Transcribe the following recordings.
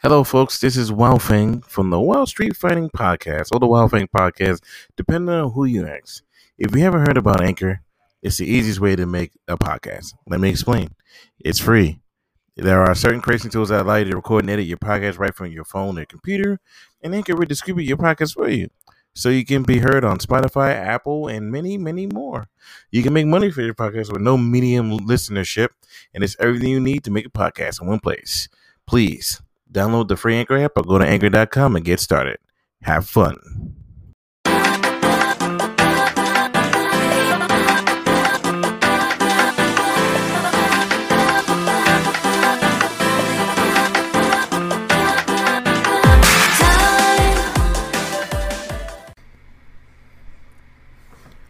Hello, folks. This is Wow Feng from the Wild Street Fighting Podcast, or the Wild Feng Podcast, depending on who you ask. If you haven't heard about Anchor, it's the easiest way to make a podcast. Let me explain. It's free. There are certain creation tools that allow you to record and edit your podcast right from your phone or computer, and Anchor will distribute your podcast for you. So you can be heard on Spotify, Apple, and many, many more. You can make money for your podcast with no medium listenership, and it's everything you need to make a podcast in one place. Please download the free Anchor app or go to anchor.com and get started. Have fun.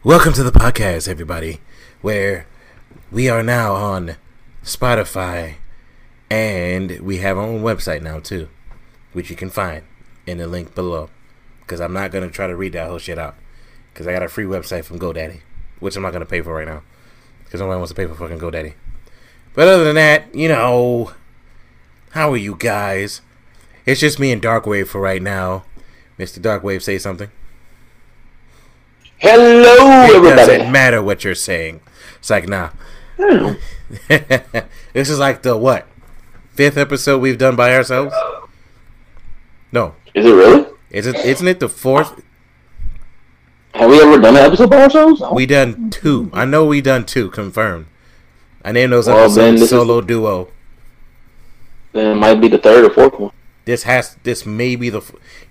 Welcome to the podcast, everybody, where we are now on Spotify and we have our own website now, too, which you can find in the link below. Because I'm not going to try to read that whole shit out. Because I got a free website from GoDaddy, which I'm not going to pay for right now. Because nobody wants to pay for fucking GoDaddy. But other than that, you know, how are you guys? It's just me and Darkwave for right now. Mr. Darkwave, say something. Hello, It everybody. doesn't matter what you're saying. It's like, nah. Hmm. this is like the what? Fifth episode we've done by ourselves? No. Is it really? Is it isn't it the fourth? Have we ever done an episode by ourselves? No. We done two. I know we done two, confirmed. I named those Well, episodes this is- solo duo. Then it might be the third or fourth one. This has this may be the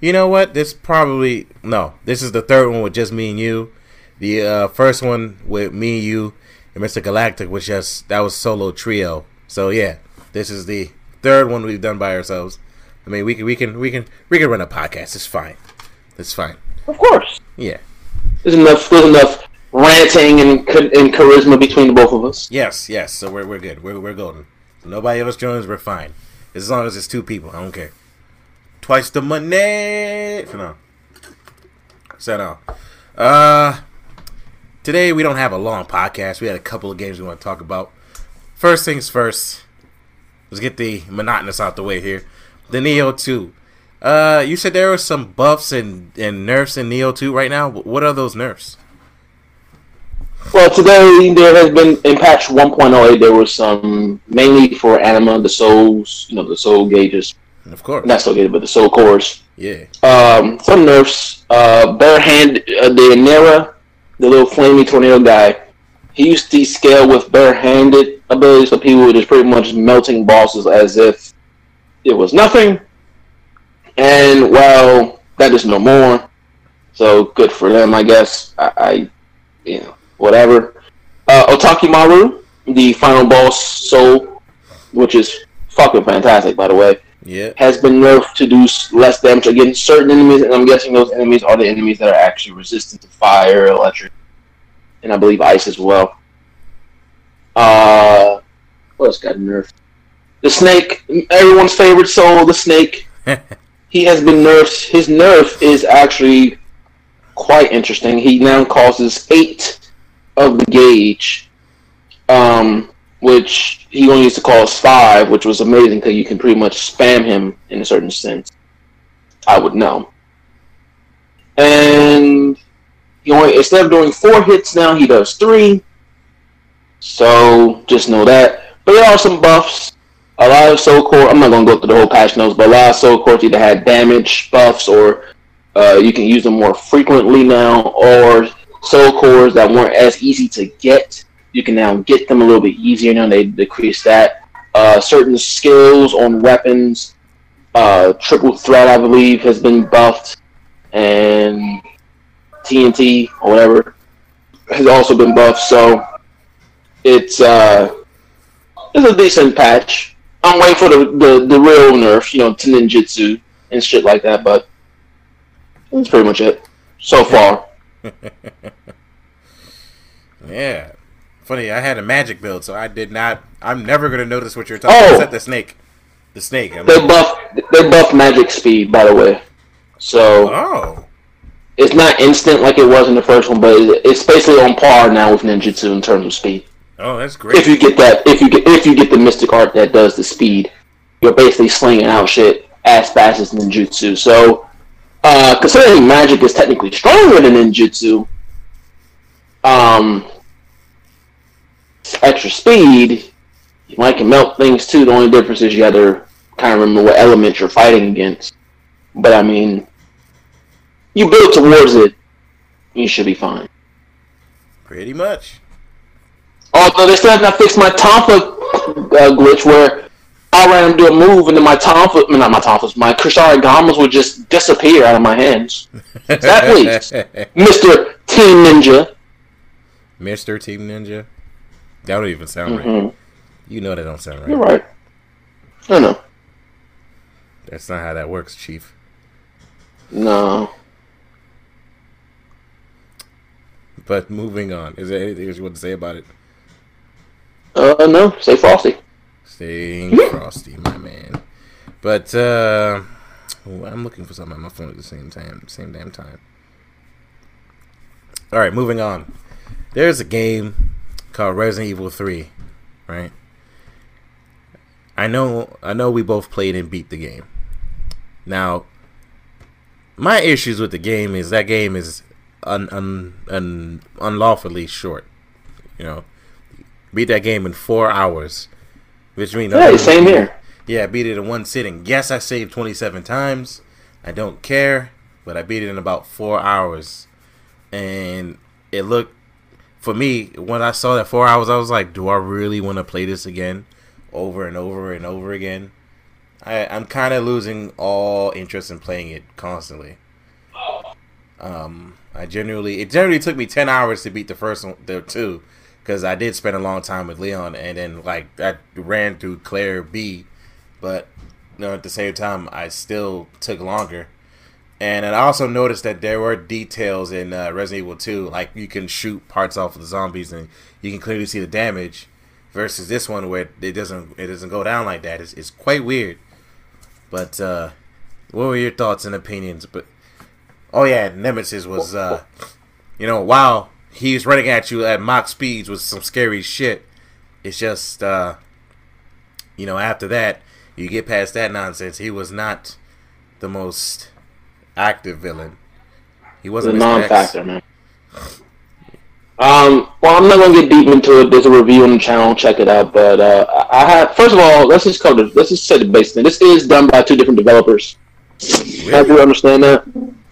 You know what? This probably no. This is the third one with just me and you. The uh, first one with me, and you, and Mr. Galactic was just that was solo trio. So yeah, this is the third one we've done by ourselves. I mean, we can we can we can we can run a podcast. It's fine. It's fine. Of course. Yeah. There's enough. There's enough ranting and and charisma between the both of us. Yes. Yes. So we're we're good. We're we're golden. So nobody else joins. We're fine. As long as it's two people, I don't care. Twice the money. For now. So no. Uh. Today we don't have a long podcast. We had a couple of games we want to talk about. First things first. Let's get the monotonous out the way here. The Nioh 2. Uh, you said there were some buffs and, and nerfs in Nioh 2 right now. What are those nerfs? Well, today there has been in patch 1.08. There was some mainly for anima, the souls, you know, the soul gauges, Of course. not soul gauges, but the soul cores. Yeah. Um, some nerfs. Uh, bare hand, uh, the Nera, the little flamey tornado guy. He used to scale with bare-handed abilities, so people were just pretty much melting bosses as if it was nothing. And well, that is no more. So good for them, I guess. I, I you know, whatever. Uh, Otakemaru, the final boss soul, which is fucking fantastic, by the way Yeah. has been nerfed to do less damage against certain enemies, and I'm guessing those enemies are the enemies that are actually resistant to fire, electric, and I believe ice as well. Uh, what else got nerfed? The snake, everyone's favorite soul, the snake. He has been nerfed. His nerf is actually quite interesting. He now causes eight of the gauge, um, which he only used to cause five, which was amazing because you can pretty much spam him in a certain sense. I would know. And he only instead of doing four hits now, he does three. So just know that. But there are some buffs. A lot of soul core. I'm not gonna go through the whole patch notes, but a lot of soul cores either had damage buffs or uh, you can use them more frequently now, or soul cores that weren't as easy to get. You can now get them a little bit easier now. They decrease that. Uh, certain skills on weapons, uh, triple threat, I believe, has been buffed, and TNT or whatever has also been buffed. So it's uh, it's a decent patch. I'm waiting for the, the, the real nerf, you know, to ninjutsu and shit like that, but that's pretty much it so far. Yeah. Funny, I had a magic build, so I did not. I'm never gonna notice what you're talking. Oh! about. Except the snake. The snake. I'm They buff they buff magic speed, by the way. So oh. It's not instant like it was in the first one, but it's basically on par now with ninjutsu in terms of speed. Oh, that's great. If you get that, if you get if you get the mystic art that does the speed, you're basically slinging out shit as fast as ninjutsu. So, uh, considering magic is technically stronger than ninjutsu, um, extra speed, you might can melt things too. The only difference is you got to kind of remember what element you're fighting against. But I mean, you build towards it, you should be fine. Pretty much. Although they still have not fixed my Tonfa uh, glitch where I ran do a move and then my Tonfa, not my Tonfas, my Kusarigama's would just disappear out of my hands. that please, Mister Team Ninja. Mister Team Ninja. That don't even sound Mhm. right. You know that don't sound right. You're right. I know. That's not how that works, Chief. No. But moving on. Is there anything else you want to say about it? Uh, no. Say Frosty. Staying frosty, my man. But uh I'm looking for something on my phone at the same time, same damn time. All right, moving on. There's a game called Resident Evil 3, right? I know I know we both played and beat the game. Now, my issues with the game is that game is un, un, un, unlawfully short. You know, beat that game in four hours, which means Hey, same here. yeah, I beat it in one sitting. Yes, I saved 27 times. I don't care, but I beat it in about four hours. And it looked, for me, when I saw that four hours, I was like, do I really want to play this again? Over and over and over again? I, I'm kind of losing all interest in playing it constantly. Um, I generally, it generally took me 10 hours to beat the first one, the two, because I did spend a long time with Leon, and then, like, I ran through Claire B but you know, at the same time, I still took longer. And I also noticed that there were details in uh, Resident Evil 2, like you can shoot parts off of the zombies and you can clearly see the damage, versus this one where it doesn't it doesn't go down like that. It's, it's quite weird. But uh, what were your thoughts and opinions? But oh yeah, Nemesis was uh, you know wow he's running at you at mock speeds with some scary shit. It's just uh, you know after that you get past that nonsense. He was not the most active villain. He wasn't Mr. non-factor, man. Um, well, I'm not gonna get deep into it. There's a review on the channel. Check it out. But uh, I have first of all, let's just cover. Let's just say the basic thing. This is done by two different developers. I you understand that.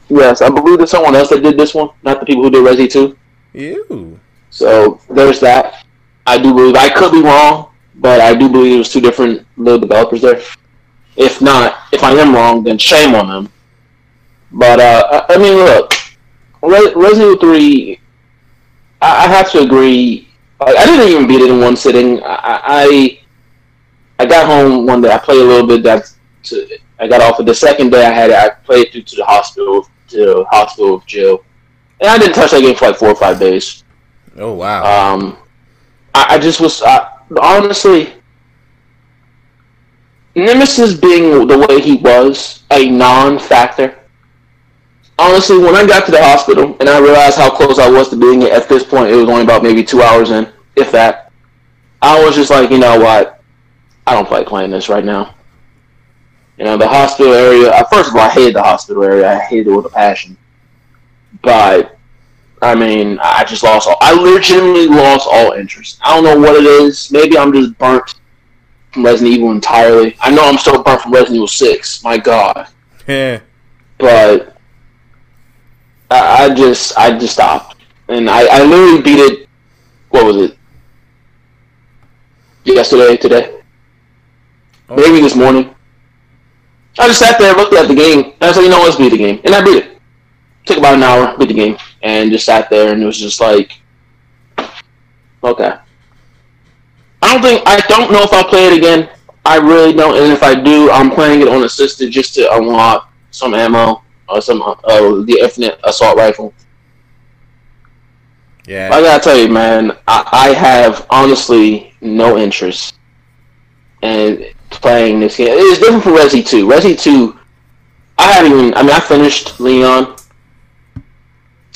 Yes, I believe there's someone else that did this one, not the people who did Resi 2. Ew. So there's that. I do believe I could be wrong, but I do believe it was two different little developers there. If not, if I am wrong, then shame on them. But uh, I I mean, look, Re- Resident Evil Three. I, I have to agree. Like, I didn't even beat it in one sitting. I, I I got home one day. I played a little bit. That I got off of the second day. I had it. I played through to the hospital to hospital with Jill, and I didn't touch that game for like four or five days. Oh wow. Um, I, I just was I, honestly Nemesis being the way he was a non-factor. Honestly, when I got to the hospital and I realized how close I was to being it, at this point, it was only about maybe two hours in, if that. I was just like, you know what? I don't like playing this right now. You know, the hospital area. uh, First of all, I hated the hospital area. I hated it with a passion. But I mean, I just lost all. I legitimately lost all interest. I don't know what it is. Maybe I'm just burnt from Resident Evil entirely. I know I'm still burnt from Resident Evil Six. My God, Yeah. but I, I just, I just stopped, and I, I literally beat it. What was it? Yesterday, today, Oh. maybe this morning. I just sat there, looked at the game, and I said, "You know, let's beat the game," and I beat it. Took about an hour, beat the game, and just sat there, and it was just like, okay. I don't think I don't know if I'll play it again. I really don't, and if I do, I'm playing it on assisted just to unlock some ammo or some uh, the infinite assault rifle. Yeah. I gotta tell you, man, I, I have honestly no interest in playing this game. It's different from Resi 2. Resi 2, I haven't even, I mean, I finished Leon.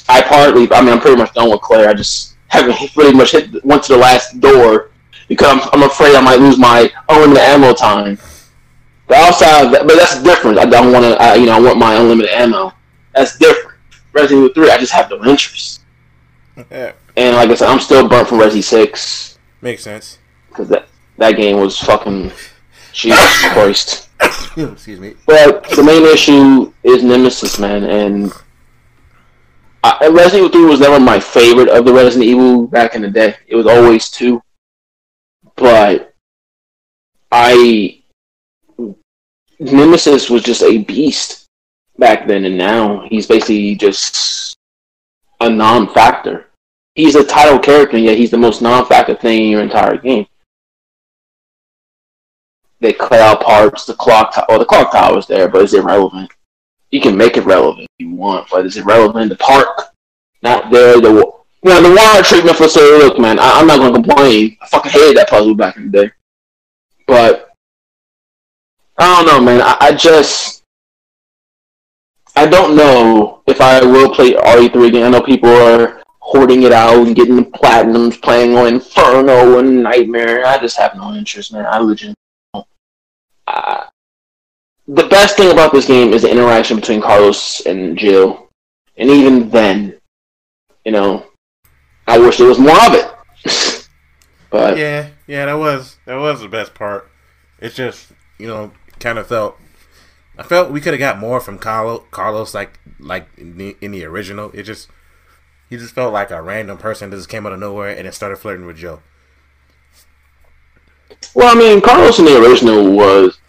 I partly, I mean, I'm pretty much done with Claire. I just haven't pretty much hit, went to the last door because I'm, I'm afraid I might lose my unlimited ammo time. The outside, but that's different. I don't want to, you know, I want my unlimited ammo. That's different. Resident Evil Three, I just have no interest. Yeah, And like I said, I'm still burnt from Resi Six makes sense. because that that game was fucking Jesus Christ. Excuse me. But the main issue is Nemesis, man, and I, Resident Evil 3 was never my favorite of the Resident Evil back in the day. It was always 2. But I. Nemesis was just a beast back then, and now he's basically just a non factor. He's a title character, and yet he's the most non factor thing in your entire game they cut out parts. The clock, to- well, the clock tower is there, but it's irrelevant. You can make it relevant if you want, but it's irrelevant. The park, not there. The you know, the water treatment facility. Look, man, I, I'm not gonna complain. I fucking hated that puzzle back in the day, but I don't know, man. I, I just I don't know if I will play RE3 again. I know people are hoarding it out and getting the platinums, playing on Inferno and Nightmare. I just have no interest, man. I legit the best thing about this game is the interaction between Carlos and Jill. And even then, you know, I wish there was more of it. but Yeah, yeah, that was that was the best part. It's just you know kind of felt. I felt we could have got more from Carlos, Carlos like like in the, in the original. It just he just felt like a random person that just came out of nowhere and then started flirting with Joe. Well, I mean, Carlos in the original was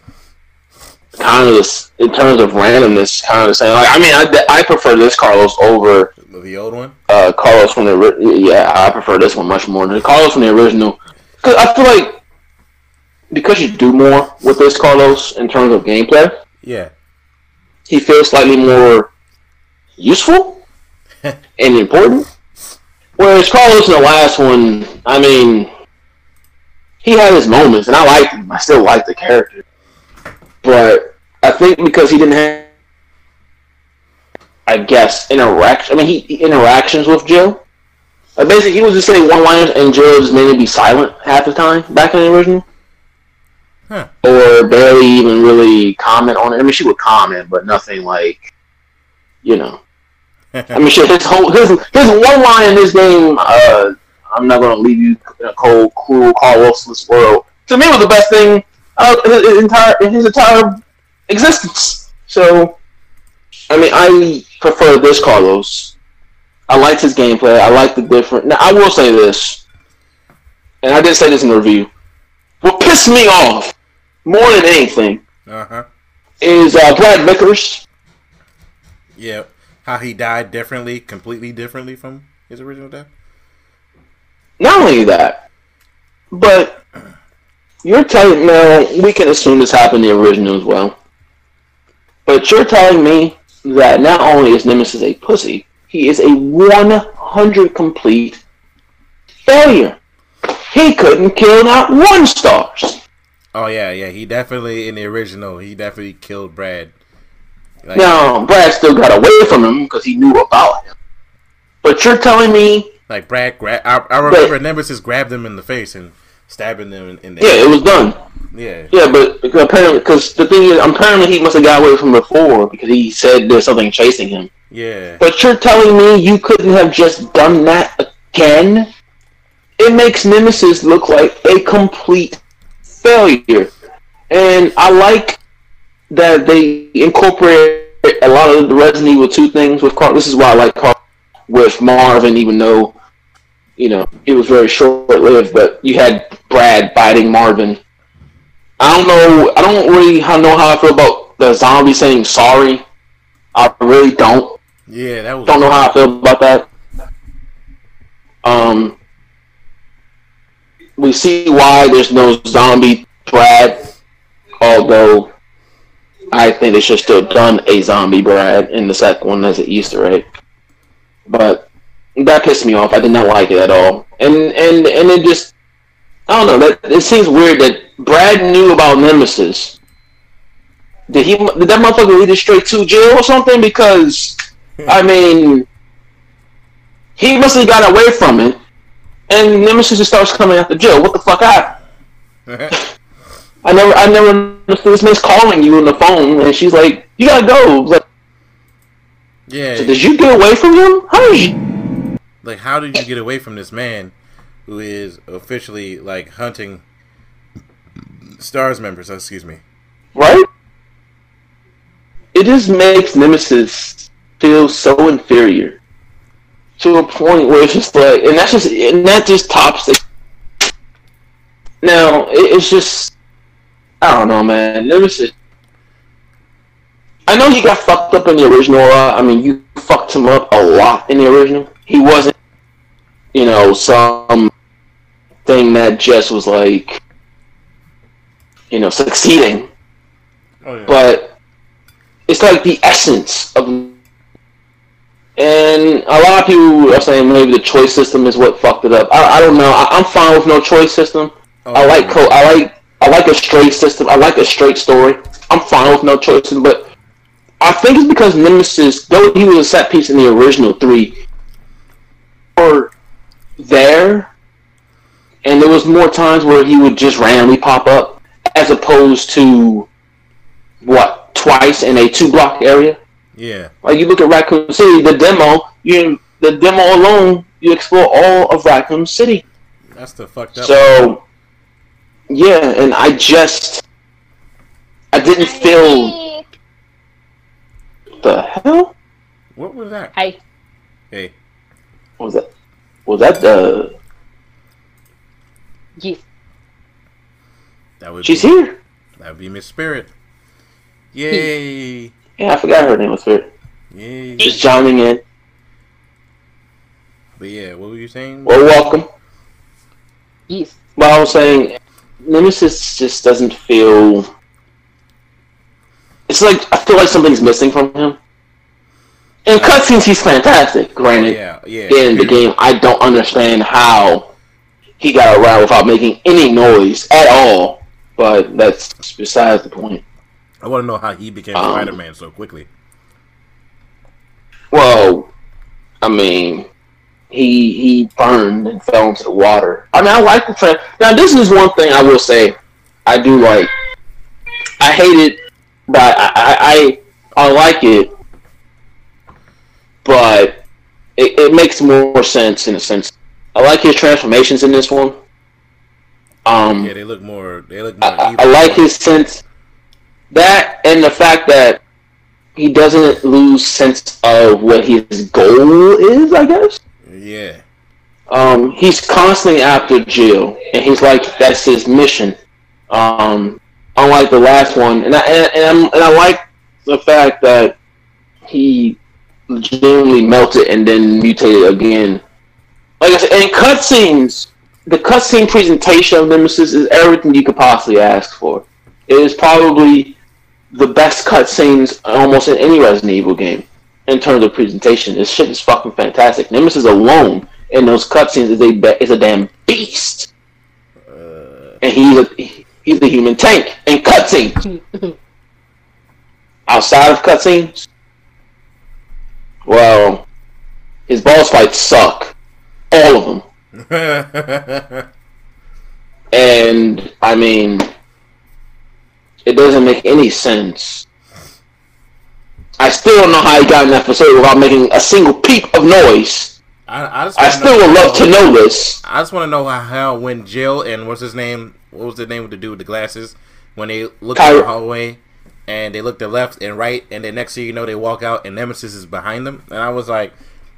kind of this, in terms of randomness, kind of the same. Like, I mean, I, I prefer this Carlos over The old one. uh, Carlos from the yeah. I prefer this one much more than Carlos from the original. Cause I feel like because you do more with this Carlos in terms of gameplay. Yeah, he feels slightly more useful and important. Whereas Carlos in the last one, I mean, he had his moments, and I liked him. I still like the character, but I think because he didn't have, I guess, interaction. I mean, he interactions with Jill. Like basically, he was just saying one-liners, and Jill just made him be silent half the time back in the original huh? or barely even really comment on it. I mean, she would comment, but nothing like, you know. I mean, shit, his whole his his one line in this game, uh, "I'm not gonna leave you a cold, cruel, Carlosless world." To me, was the best thing uh, in his entire in his entire existence. So, I mean, I prefer this Carlos. I liked his gameplay. I like the different. Now, I will say this, and I didn't say this in the review. What pissed me off more than anything uh huh. is uh, Brad Vickers. Yeah, how he died differently, completely differently from his original death. Not only that, but you're telling now we can assume this happened in the original as well. But you're telling me that not only is Nemesis a pussy, he is a 100 complete failure. He couldn't kill not one stars. Oh yeah, yeah. He definitely in the original. He definitely killed Brad. Like, Now Brad still got away from him because he knew about him. But you're telling me, like Brad. Gra- I, I remember Nemesis grabbed him in the face and stabbing them in, in the yeah, it was done. yeah. Yeah, but because apparently, because the thing is, apparently he must have got away from before because he said there's something chasing him. Yeah. But you're telling me you couldn't have just done that again? It makes Nemesis look like a complete failure. And I like that they incorporate a lot of the Resident Evil 2 things with Carl. This is why I like Carl with Marvin, even though, you know, it was very short lived, but you had Brad biting Marvin. I don't know. I don't really know how I feel about the zombie saying sorry. I really don't Yeah, that was. don't know how I feel about that. Um, we see why there's no zombie Brad, although I think they should still done a zombie Brad in the second one as an Easter egg. But that pissed me off. I did not like it at all, and and and it just I don't know. That it seems weird that Brad knew about Nemesis. Did he? Did that motherfucker lead it straight to jail or something? Because I mean, he must have got away from it, and Nemesis just starts coming after Jill. What the fuck happened? I never, I never this man's calling you on the phone, and she's like, "You gotta go." Like, Yeah. so did you get away from him? How did you? Like how did you get away from this man who is officially like hunting stars members oh, excuse me Right? It just makes Nemesis feel so inferior to a point where it's just like, and that's just, and that just tops it. Now it's just, I don't know, man. Nemesis. I know he got fucked up in the original lot. I mean, you fucked him up a lot in the original. He wasn't, you know, some thing that just was like, you know, succeeding oh yeah but it's like the essence of. And a lot of people are saying maybe the choice system is what fucked it up. I, I don't know. I, I'm fine with no choice system. oh, I like co- I like I like a straight system. I like a straight story. I'm fine with no choice system, but I think it's because Nemesis, though he was a set piece in the original three, or there, and there was more times where he would just randomly pop up, as opposed to what twice in a two block area. yeah. Like you look at Raccoon City, the demo, you the demo alone, you explore all of Raccoon City. that's the fucked up So yeah, and I just I didn't feel the hell? What was that? Hey. hey. What was that was that the Yes. that would she's be, here? that would be miss spirit yay Yeah, I forgot her name was Spirit. yay Just chiming in. but yeah what were you saying Well, welcome. Yes. But I was saying, Nemesis just doesn't feel. It's like I feel like something's missing from him. In cutscenes, he's fantastic. Granted, yeah yeah in the game, I don't understand how he got around without making any noise at all. But that's besides the point. i want to know how he became Um, spider-man so quickly Well, I mean, he he burned and fell into the water. I mean, I like the trend. Now, this is one thing I will say. I do like. I hate it, but I I, I, I like it. But it, it makes more sense in a sense. I like his transformations in this one. Um, yeah they look more they look more I, I, like his sense that and the fact that he doesn't lose sense of what his goal is. I guess yeah um, he's constantly after Jill, and he's like that's his mission. Um, unlike the last one, and I and, and, and I like the fact that he legitimately melted and then mutated again. Like I said, in cutscenes, the cutscene presentation of Nemesis is everything you could possibly ask for. It is probably the best cutscenes almost in any Resident Evil game in terms of presentation. This shit is fucking fantastic. Nemesis alone in those cutscenes is a is a damn beast, uh, and he's a he's the human tank in cutscenes. Outside of cutscenes, well, his boss fights suck, all of them. And I mean, it doesn't make any sense. I still don't know how he got in that facility without making a single peep of noise. I, I, just I still would love to know this. I just want to know how, how when Jill and what's his name? What was the name of the dude with the glasses? When they looked at Kyra. the hallway and they look to left and right, and then next thing you know they walk out and Nemesis is behind them, and I was like,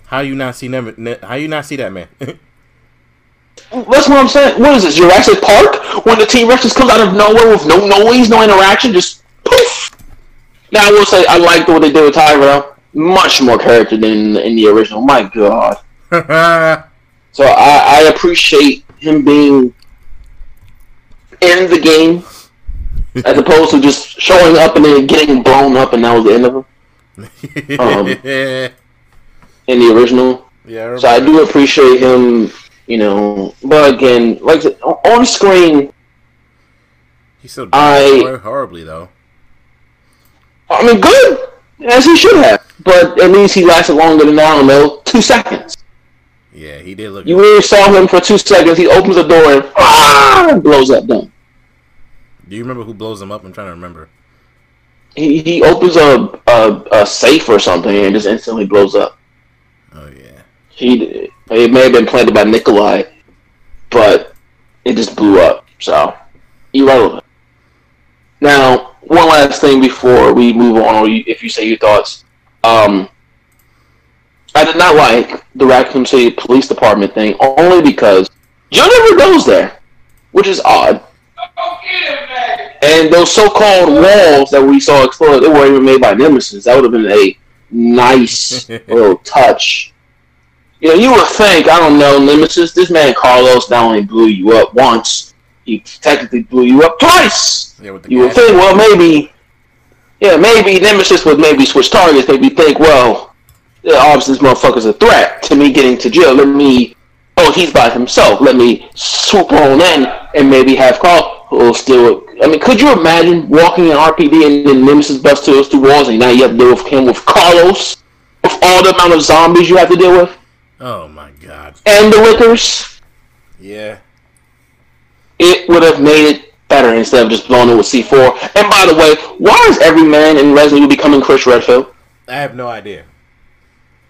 "How you not see Nem- Ne- How you not see that man?" That's what I'm saying. What is this, Jurassic Park? When the T Rex just comes out of nowhere with no noise, no interaction, just poof. Now I will say I liked what they did with Tyrell. Much more character than in the original. My God. So I, I appreciate him being in the game as opposed to just showing up and then getting blown up and that was the end of him Um, in the original. yeah. So I do appreciate him, you know. But again, like on screen, He's so I- horribly though. I mean, good as he should have. But at least he lasted longer than I don't know, two seconds. Yeah, he did look. You really saw him for two seconds. He opens the door and ah, blows up. Done. Do you remember who blows him up? I'm trying to remember. He he opens a a, a safe or something and just instantly blows up. Oh yeah. He it may have been planted by Nikolai, but it just blew up. So irrelevant. Now, one last thing before we move on, or if you say your thoughts, um, I did not like the Raccoon City Police Department thing only because Joe never goes there, which is odd. And those so-called walls that we saw explode, they weren't even made by Nemesis. That would have been a nice little touch. You know, you would think, I don't know, Nemesis, this man Carlos not only blew you up once, he technically blew you up twice. Yeah, You would think, well, maybe, yeah, maybe Nemesis would maybe switch targets. Maybe think, well, yeah, obviously this motherfucker's a threat to me getting to jail. Let me, oh, he's by himself. Let me swoop on in and maybe have Carl who'll still. I mean, could you imagine walking in RPD and then Nemesis busts through those two walls and now you have to deal with him with Carlos, with all the amount of zombies you have to deal with Oh my god. and the lickers? Yeah. it would have made it better instead of just blowing it with C4. And by the way, why is every man in Resident Evil becoming Chris Redfield? I have no idea.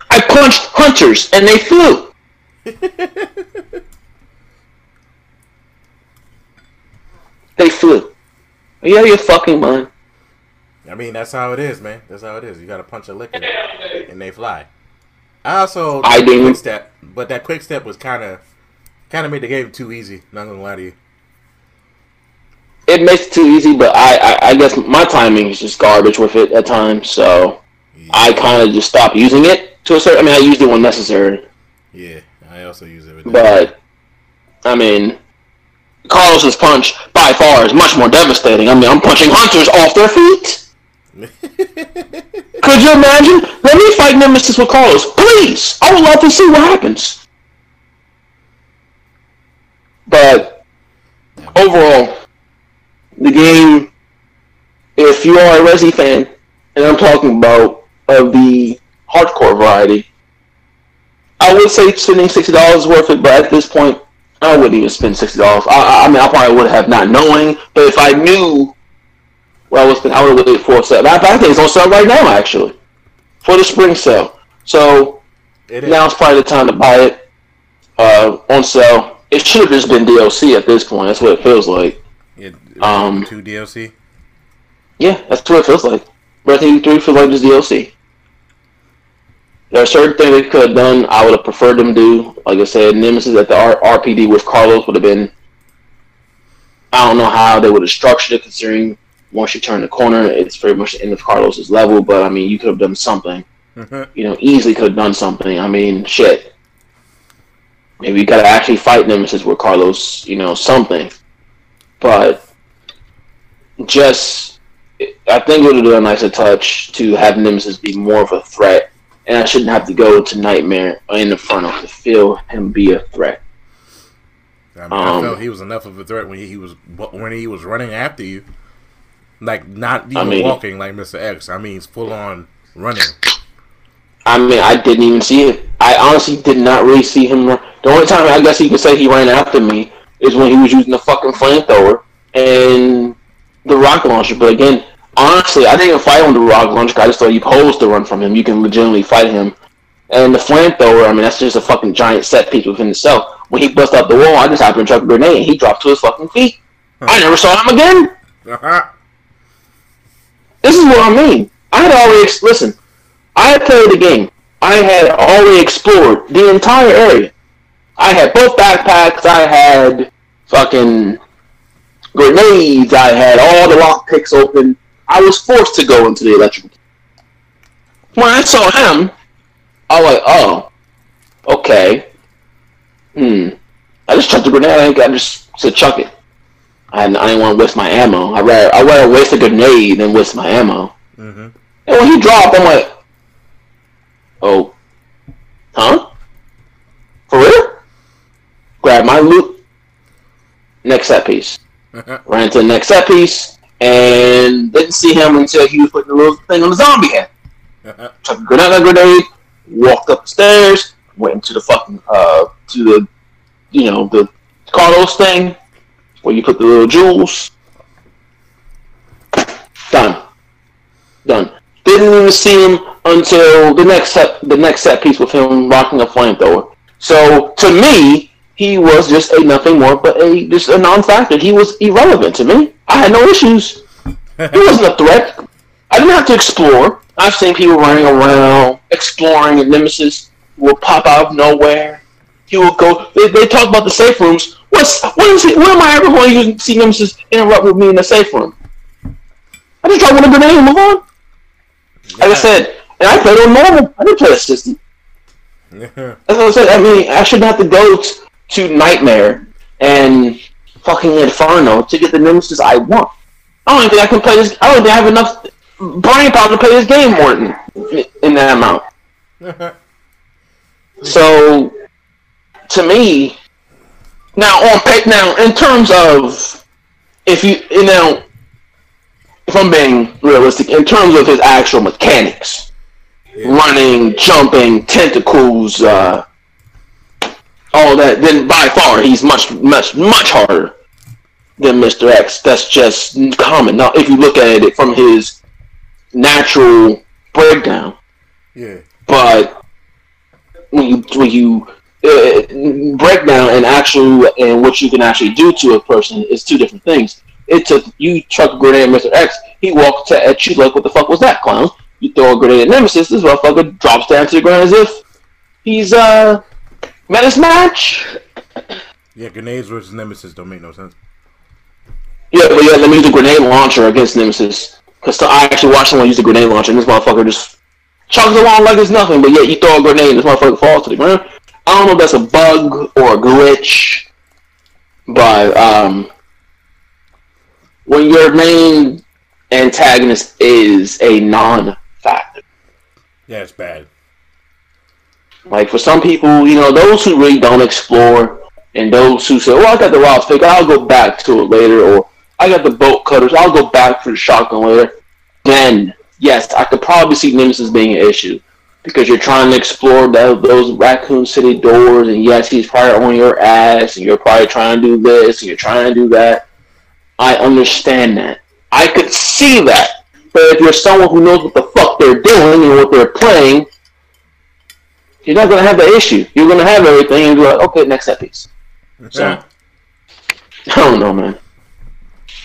I punched hunters and they flew. they flew. Are you out of your fucking mind? I mean, that's how it is, man. That's how it is. You got to punch a licker, and they fly. I also I didn't- quick step, but that quick step was kind of kind of made the game too easy. Not gonna lie to you. It makes it too easy, but I, I, I guess my timing is just garbage with it at times, so I kind of just stopped using it to a certain. I mean, I used it when necessary, Yeah, I also use it with that. but I mean, Carlos's punch by far is much more devastating. I mean, I'm punching hunters off their feet. Could you imagine? Let me fight Nemesis with Carlos, please. I would love to see what happens. But overall, the game. If you are a Resi fan, and I'm talking about of the hardcore variety, I would say spending sixty dollars is worth it. But at this point, I wouldn't even spend sixty dollars. I, I mean, I probably would have not knowing, but if I knew well, I was I would have waited for a sale. I, I think it's on sale right now, actually, for the spring sale. So It now it's probably the time to buy it uh, on sale. It should have just been DLC at this point. That's what it feels like. It, um, two DLC. Yeah, that's what it feels like. Resident Evil 3 feels like just DLC. There are certain things they could have done. I would have preferred them do. Like I said, Nemesis at the R- RPD with Carlos would have been. I don't know how they would have structured it, considering once you turn the corner, it's pretty much the end of Carlos's level. But I mean, you could have done something. Mm-hmm. You know, easily could have done something. I mean, shit. Maybe you gotta actually fight Nemesis with Carlos. You know, something. But just I think it would be a nicer touch to have Nemesis be more of a threat, and I shouldn't have to go to Nightmare in the front to feel him be a threat. I, mean, I Um, felt he was enough of a threat when he, he was when he was running after you, like not even I mean- walking like Mister X. I mean, he's full on running. I mean, I didn't even see it. I honestly did not really see him. Run. The only time I guess he could say he ran after me is when he was using the fucking flamethrower and the rocket launcher. But again, honestly, I didn't even fight him with the rocket launcher. I just thought you posed to run from him. You can legitimately fight him. And the flamethrower, I mean, that's just a fucking giant set piece within itself. When he bust out the wall, I just happened to chuck a grenade and he dropped to his fucking feet. I never saw him again. This is what I mean. I had already ex- listen. I had played the game. I had already explored the entire area. I had both backpacks. I had fucking grenades. I had all the lock picks open. I was forced to go into the electrical. When I saw him, I was like, oh, okay. Hmm. I just chucked the grenade. I think I just said chuck it. I, I didn't want to waste my ammo. I rather I rather waste a grenade than waste my ammo. hmm And when he dropped, I'm like, oh, huh? For real? Grab my loot. Next set piece. Ran to the next set piece and didn't see him until he was putting the little thing on the zombie head. Took a grenade, grenade, walked up the stairs, went into the fucking uh to the you know the Carlos thing where you put the little jewels. Done. Done. Didn't even see him until the next set, the next set piece with him rocking a flamethrower. So to me, he was just a nothing more but a just a non-factor. He was irrelevant to me. I had no issues. It wasn't a threat. I didn't have to explore. I've seen people running around exploring, and Nemesis will pop out of nowhere. He will go. They, they talk about the safe rooms. What's what is it? When am I ever going to see Nemesis interrupt with me in the safe room? I just drop one grenade and move on. Like I said, and I played on normal. I didn't play assistant. That's what I said. I mean, I shouldn't have to go t- to Nightmare and fucking Inferno to get the Nemesis I want. I don't think I can play this. I don't think I have enough brain power to play this game, Morton, in- that amount. So, to me, now on now in terms of if you you know, if I'm being realistic, in terms of his actual mechanics, running, jumping, tentacles, uh, all that, then by far he's much much much harder than Mr. X. That's just common. Now, if you look at it from his natural breakdown, Yeah. but when you when you uh, breakdown and actual and what you can actually do to a person is two different things. It took you chuck a grenade at Mr. X, he walked to, at you like, "What the fuck was that, clown?" You throw a grenade at Nemesis, this motherfucker drops down to the ground as if he's uh his match. Yeah, grenades versus Nemesis don't make no sense. Yeah, but yeah, let me use a grenade launcher against Nemesis. Because I actually watched someone use a grenade launcher, and this motherfucker just chugs along like it's nothing, but yet you throw a grenade and this motherfucker falls to the ground. I don't know if that's a bug or a glitch, but um, when your main antagonist is a non-factor, Yeah, it's bad. Like for some people, you know, those who really don't explore, and those who say, "Well, I got the wild pick, I'll go back to it later," or "I got the bolt cutters, I'll go back for the shotgun later." Then, yes, I could probably see Nemesis being an issue because you're trying to explore tho- those Raccoon City doors, and yes, he's probably on your ass, and you're probably trying to do this, and you're trying to do that. I understand that. I could see that. But if you're someone who knows what the fuck they're doing and what they're playing, you're not gonna have the issue. You're gonna have everything and be like, okay, next set piece. So I don't know, man.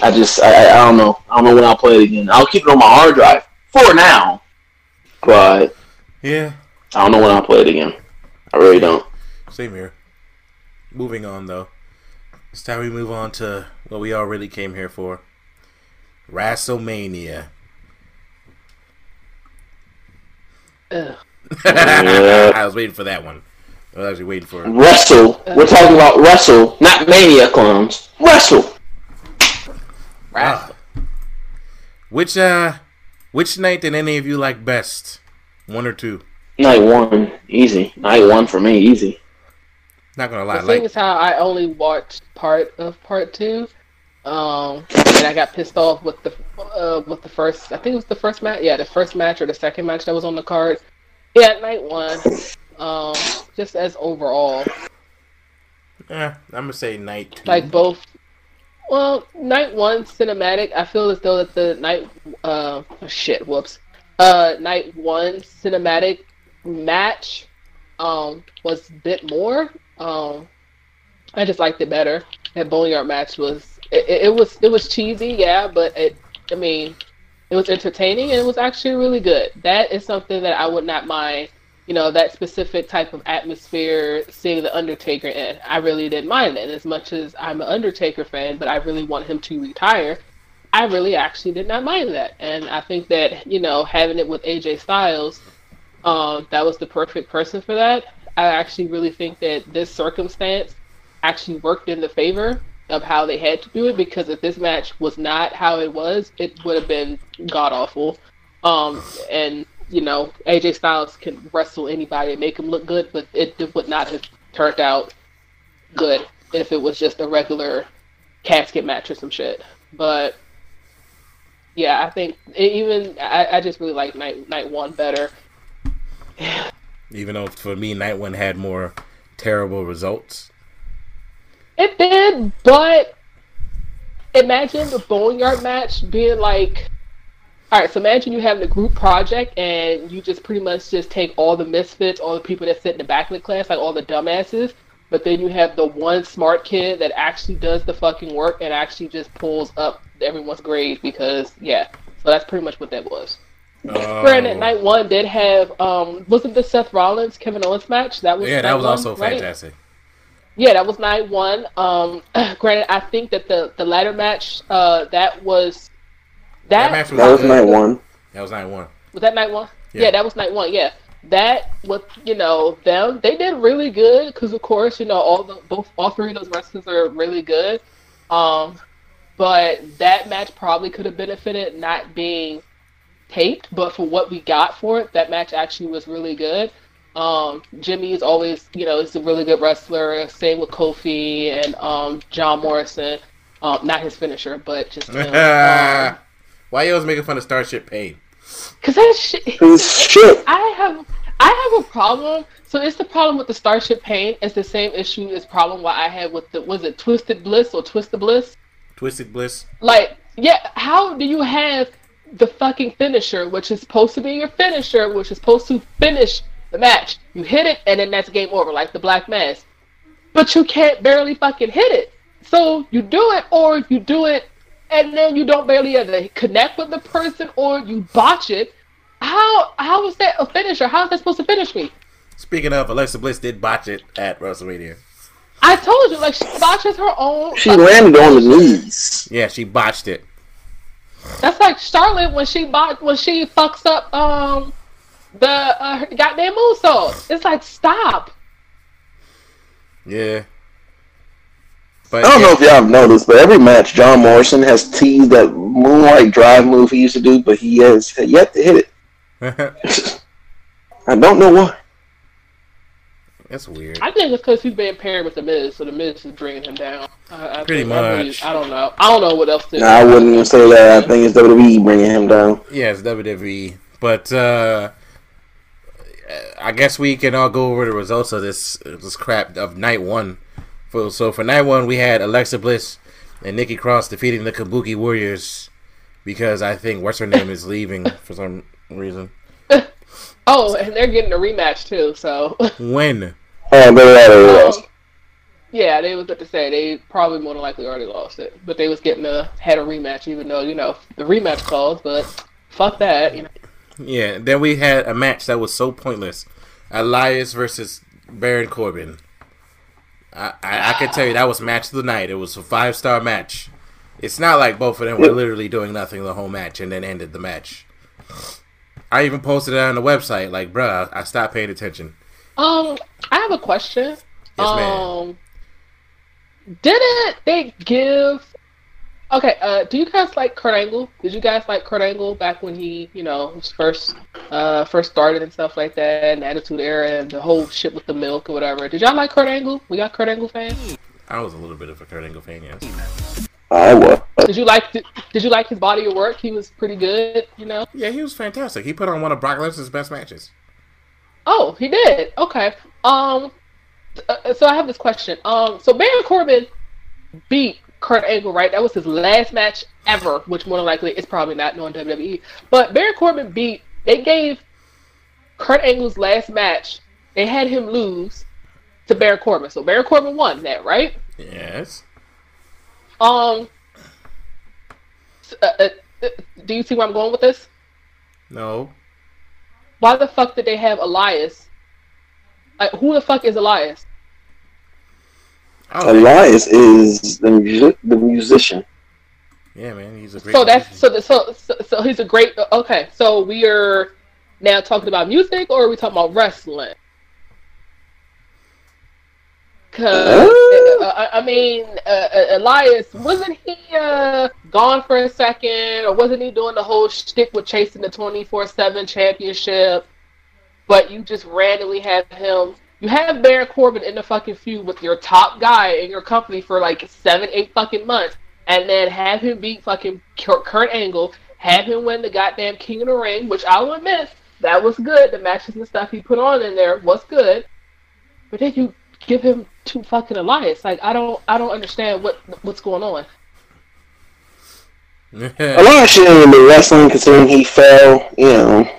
I just I, I I don't know. I don't know when I'll play it again. I'll keep it on my hard drive for now, but yeah, I don't know when I'll play it again. I really don't. same here. Moving on though. It's time we move on to what we all really came here for. WrestleMania. Ugh. Yeah. I was waiting for that one. I was actually waiting for it. Wrestle. We're talking about wrestle, not mania clones. Wrestle. Ah. Which uh which night did any of you like best? One or two? Night one, easy. Night one for me, easy. Not gonna lie. The lie, thing like is how I only watched part of part two, um, and I got pissed off with the uh, with the first. I think it was the first match. Yeah, the first match or the second match that was on the card. Yeah, night one. Um, just as overall, eh, I'm gonna say night two. like both. Well, night one cinematic. I feel as though that the night. Uh, shit. Whoops. Uh, night one cinematic match, um, was a bit more. Um, I just liked it better. That boneyard match was it, it, it was it was cheesy, yeah, but it I mean it was entertaining and it was actually really good. That is something that I would not mind. You know that specific type of atmosphere, seeing the Undertaker in. I really didn't mind it as much as I'm an Undertaker fan, but I really want him to retire. I really actually did not mind that, and I think that you know having it with AJ Styles, um, that was the perfect person for that. I actually really think that this circumstance actually worked in the favor of how they had to do it because if this match was not how it was, it would have been god awful. Um, and you know, AJ Styles can wrestle anybody and make him look good, but it, would not have turned out good if it was just a regular casket match or some shit. But yeah, I think even I, I just really like night night one better. Even though for me night one had more terrible results. It did, but imagine the boneyard match being like all right, so imagine you have the group project and you just pretty much just take all the misfits, all the people that sit in the back of the class, like all the dumbasses, but then you have the one smart kid that actually does the fucking work and actually just pulls up everyone's grade because yeah. So that's pretty much what that was. Oh. Granted, night one did have um wasn't the Seth Rollins Kevin Owens match? That was yeah, that was one, also right? Fantastic. Yeah, that was night one. Um, granted, I think that the the ladder match, uh, that was that, That match That was night one. That was night one. was that night one. Yeah. Yeah. that was night one. Yeah, that was you know them. They did really good because of course you know all the both all three of those wrestlers are really good. Um, but that match probably could have benefited not being taped, but for what we got for it, that match actually was really good. Um, Jimmy is always, you know, is a really good wrestler. Same with Kofi and um, John Morrison. Um, not his finisher, but just him. Um, Why you always making fun of Starship Pain? Cause that shit. Shit? I have I have a problem. So it's the problem with the Starship Pain. It's the same issue as problem what I had with the was it Twisted Bliss or Twisted Bliss? Twisted Bliss. Like, yeah, how do you have the fucking finisher, which is supposed to be your finisher, which is supposed to finish the match? You hit it and then that's game over, like the Black Mass. But you can't barely fucking hit it. So you do it or you do it and then you don't barely either connect with the person or you botch it. How how is that a finisher? How is that supposed to finish me? Speaking of, Alexa Bliss did botch it at WrestleMania. I told you, like she botches her own. She landed on the knees. Yeah, she botched it. That's like Charlotte when she bought when she fucks up um the uh, her goddamn moonsault. It's like stop. Yeah. But I don't yeah, know if y'all have noticed, but every match John Morrison has teased that moonlight drive move he used to do, but he has yet to hit it. I don't know why. That's weird. I think it's because he's been paired with the Miz, so the Miz is bringing him down. I, I Pretty think- I really- much. I don't know. I don't know what else to. Nah, I wouldn't even say that. I think it's WWE bringing him down. Yeah, it's WWE. But uh I guess we can all go over the results of this this crap of night one. For, so for night one, we had Alexa Bliss and Nikki Cross defeating the Kabuki Warriors because I think what's her name is leaving for some reason. Oh, and they're getting a rematch too. So When? Oh, they already Um, lost. yeah, they was about to say they probably more than likely already lost it, but they was getting a had a rematch, even though you know the rematch calls. But fuck that, you know. Yeah. Then we had a match that was so pointless: Elias versus Baron Corbin. I, I, I can tell you that was match of the night. It was a five star match. It's not like both of them were literally doing nothing the whole match and then ended the match. I even posted it on the website, like, bruh, I stopped paying attention. Um, I have a question. Yes, ma'am. um, didn't they give? Okay, uh, do you guys like Kurt Angle? Did you guys like Kurt Angle back when he, you know, was first, uh, first started and stuff like that, and the Attitude Era and the whole shit with the milk or whatever? Did y'all like Kurt Angle? We got Kurt Angle fans. I was a little bit of a Kurt Angle fan, yes. I was. Did you like? Did you like his body of work? He was pretty good, you know. Yeah, he was fantastic. He put on one of Brock Lesnar's best matches. Oh, he did. Okay. Um. uh, So I have this question. Um. So Baron Corbin beat Kurt Angle, right? That was his last match ever, which more than likely it's probably not known WWE. But Baron Corbin beat. They gave Kurt Angle's last match. They had him lose to Baron Corbin. So Baron Corbin won that, right? Yes. Um. uh, uh, uh, do you see where I'm going with this? No. Why the fuck did they have Elias? Like, who the fuck is Elias? Oh, Elias is the music, the musician. yeah, man, he's a great. So that's so, the, so so so he's a great. Okay, so we are now talking about music, or are we talking about wrestling? Cause Uh. uh, I- I mean, uh, uh, Elias wasn't he uh, gone for a second, or wasn't he doing the whole shtick with chasing the twenty four seven championship? But you just randomly have him. You have Baron Corbin in the fucking feud with your top guy in your company for like seven, eight fucking months, and then have him beat fucking Kurt Kurt Angle, have him win the goddamn King of the Ring, which I'll admit that was good. The matches and stuff he put on in there was good, but then you give him to fucking Elias. Like I don't, I don't understand what what's going on. a lot of shit in the wrestling considering he fell. You know, I-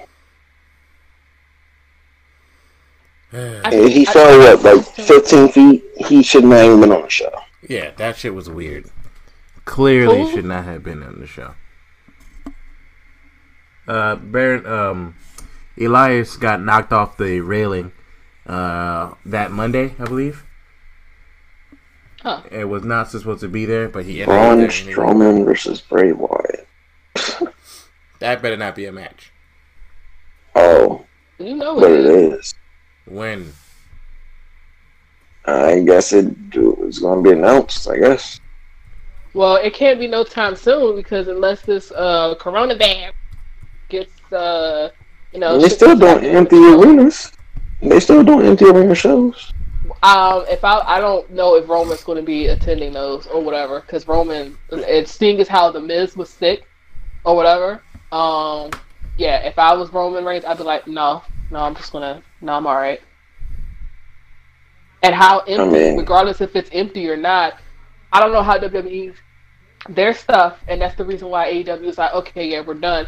And he I- fell what like 15 feet. He should not even been on the show. Yeah, that shit was weird. Clearly Who? should not have been on the show. Uh, Baron, um, Elias got knocked off the railing uh, that Monday, I believe. Huh. It was not supposed to be there, but he ended Braun up there anyway. Strowman versus Bray Wyatt. That better not be a match. Oh, You know but it it is. Is. When? I guess it was going to be announced. I guess. Well, it can't be no time soon because unless this uh coronavirus gets uh you know they shit still gets back doing empty control. arenas. They still doing empty arena shows. Um, if I I don't know if Roman's going to be attending those or whatever because Roman it seeing as how the Miz was sick or whatever. Um, yeah, if I was Roman Reigns, I'd be like, no, no, I'm just gonna, no, I'm all right. And how empty, mean- regardless if it's empty or not, I don't know how WWE their stuff, and that's the reason why AEW is like, okay, yeah, we're done.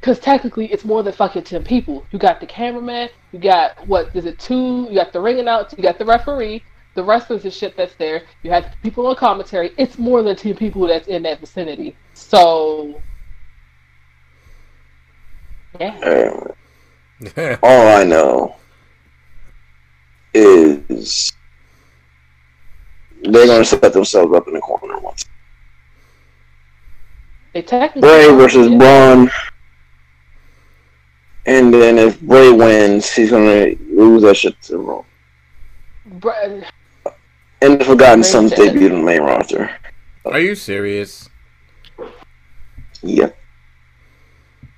Because technically, it's more than fucking ten people. You got the cameraman, you got what is it two? You got the ring announcer, you got the referee, the wrestlers and shit that's there. You have people on commentary. It's more than ten people that's in that vicinity. So, yeah, all I know is they're going to set themselves up in the corner once. they technically Bray versus yeah. Braun. And then if Bray wins, he's gonna lose that shit to Raw. Bray- And the Forgotten Sons said- debuted in the main roster. Are you serious? Yep.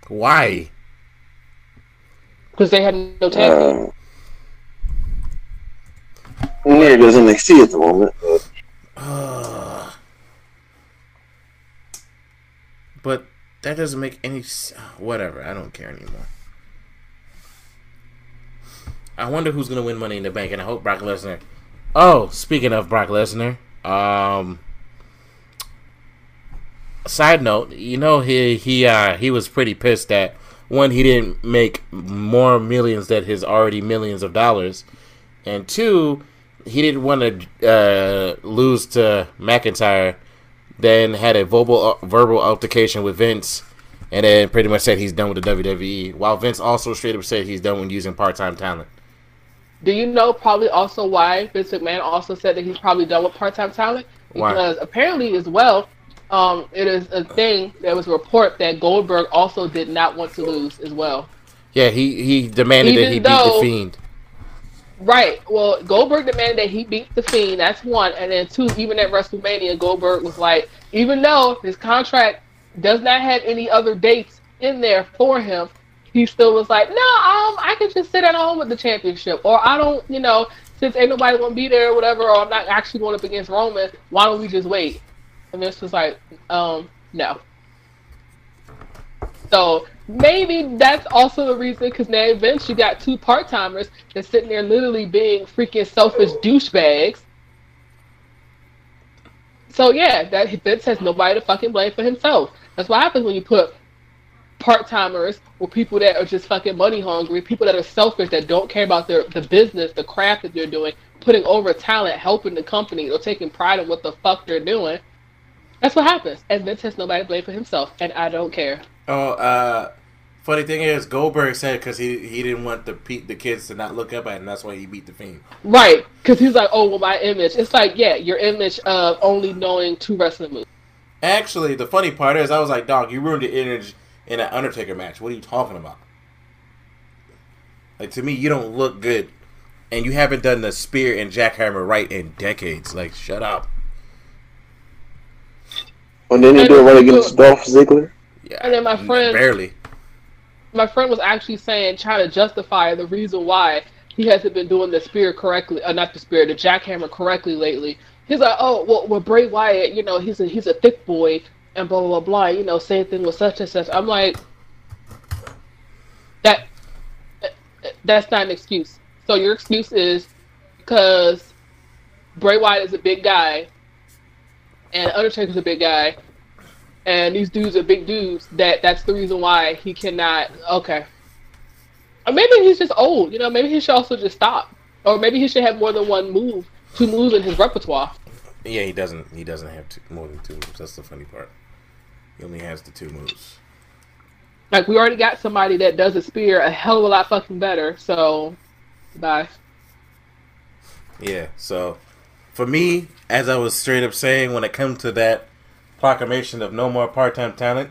Why? because they had no tag uh, team. Neither does NXT at the moment. But that doesn't make any whatever. I don't care anymore. I wonder who's gonna win Money in the Bank, and I hope Brock Lesnar. Oh, speaking of Brock Lesnar, um, side note, you know he he uh he was pretty pissed that one he didn't make more millions than his already millions of dollars, and two he didn't want to uh, lose to McIntyre. Then had a verbal verbal altercation with Vince, and then pretty much said he's done with the WWE. While Vince also straight up said he's done with using part time talent. Do you know probably also why Vince McMahon also said that he's probably done with part-time talent? Why? Because apparently, as well, um, it is a thing. There was a report that Goldberg also did not want to lose as well. Yeah, he he demanded that Even he beat the Fiend. Right. Well, Goldberg demanded that he beat the Fiend. That's one. And then two, even at WrestleMania, Goldberg was like, even though his contract does not have any other dates in there for him, he still was like, no, um, I can just sit at home with the championship, or I don't, you know, since ain't nobody gonna be there or whatever, or I'm not actually going up against Roman. Why don't we just wait? And this was like, um, no. So maybe that's also the reason, because now Vince, you got two part timers that's sitting there literally being freaking selfish douchebags. So yeah, that Vince has nobody to fucking blame for himself. That's what happens when you put part timers or people that are just fucking money hungry, people that are selfish that don't care about their the business, the craft that they're doing, putting over talent, helping the company, or taking pride in what the fuck they're doing. That's what happens. And Vince has nobody to blame for himself, and I don't care. Oh, uh, funny thing is Goldberg said because he he didn't want the pe- the kids to not look up at him. That's why he beat the Fiend. Right, because he's like, oh, well, my image. It's like, yeah, your image of only knowing two wrestling moves. Actually, the funny part is, I was like, "Dog, you ruined the image in an Undertaker match. What are you talking about?" Like to me, you don't look good, and you haven't done the spear and jackhammer right in decades. Like, shut up. And then they do it right against Dolph Ziggler. Yeah, And then my friend- barely. My friend was actually saying, trying to justify the reason why he hasn't been doing the spear correctly, uh, not the spear, the jackhammer correctly lately. He's like, oh, well, well, Bray Wyatt, you know, he's a he's a thick boy, and blah blah blah, blah you know, same thing with such and such. I'm like, that that's not an excuse. So your excuse is because Bray Wyatt is a big guy, and Undertaker's a big guy. And these dudes are big dudes. That that's the reason why he cannot. Okay, or maybe he's just old. You know, maybe he should also just stop, or maybe he should have more than one move, two moves in his repertoire. Yeah, he doesn't. He doesn't have two, more than two moves. That's the funny part. He only has the two moves. Like we already got somebody that does a spear a hell of a lot fucking better. So, bye. Yeah. So, for me, as I was straight up saying, when it comes to that proclamation of no more part-time talent,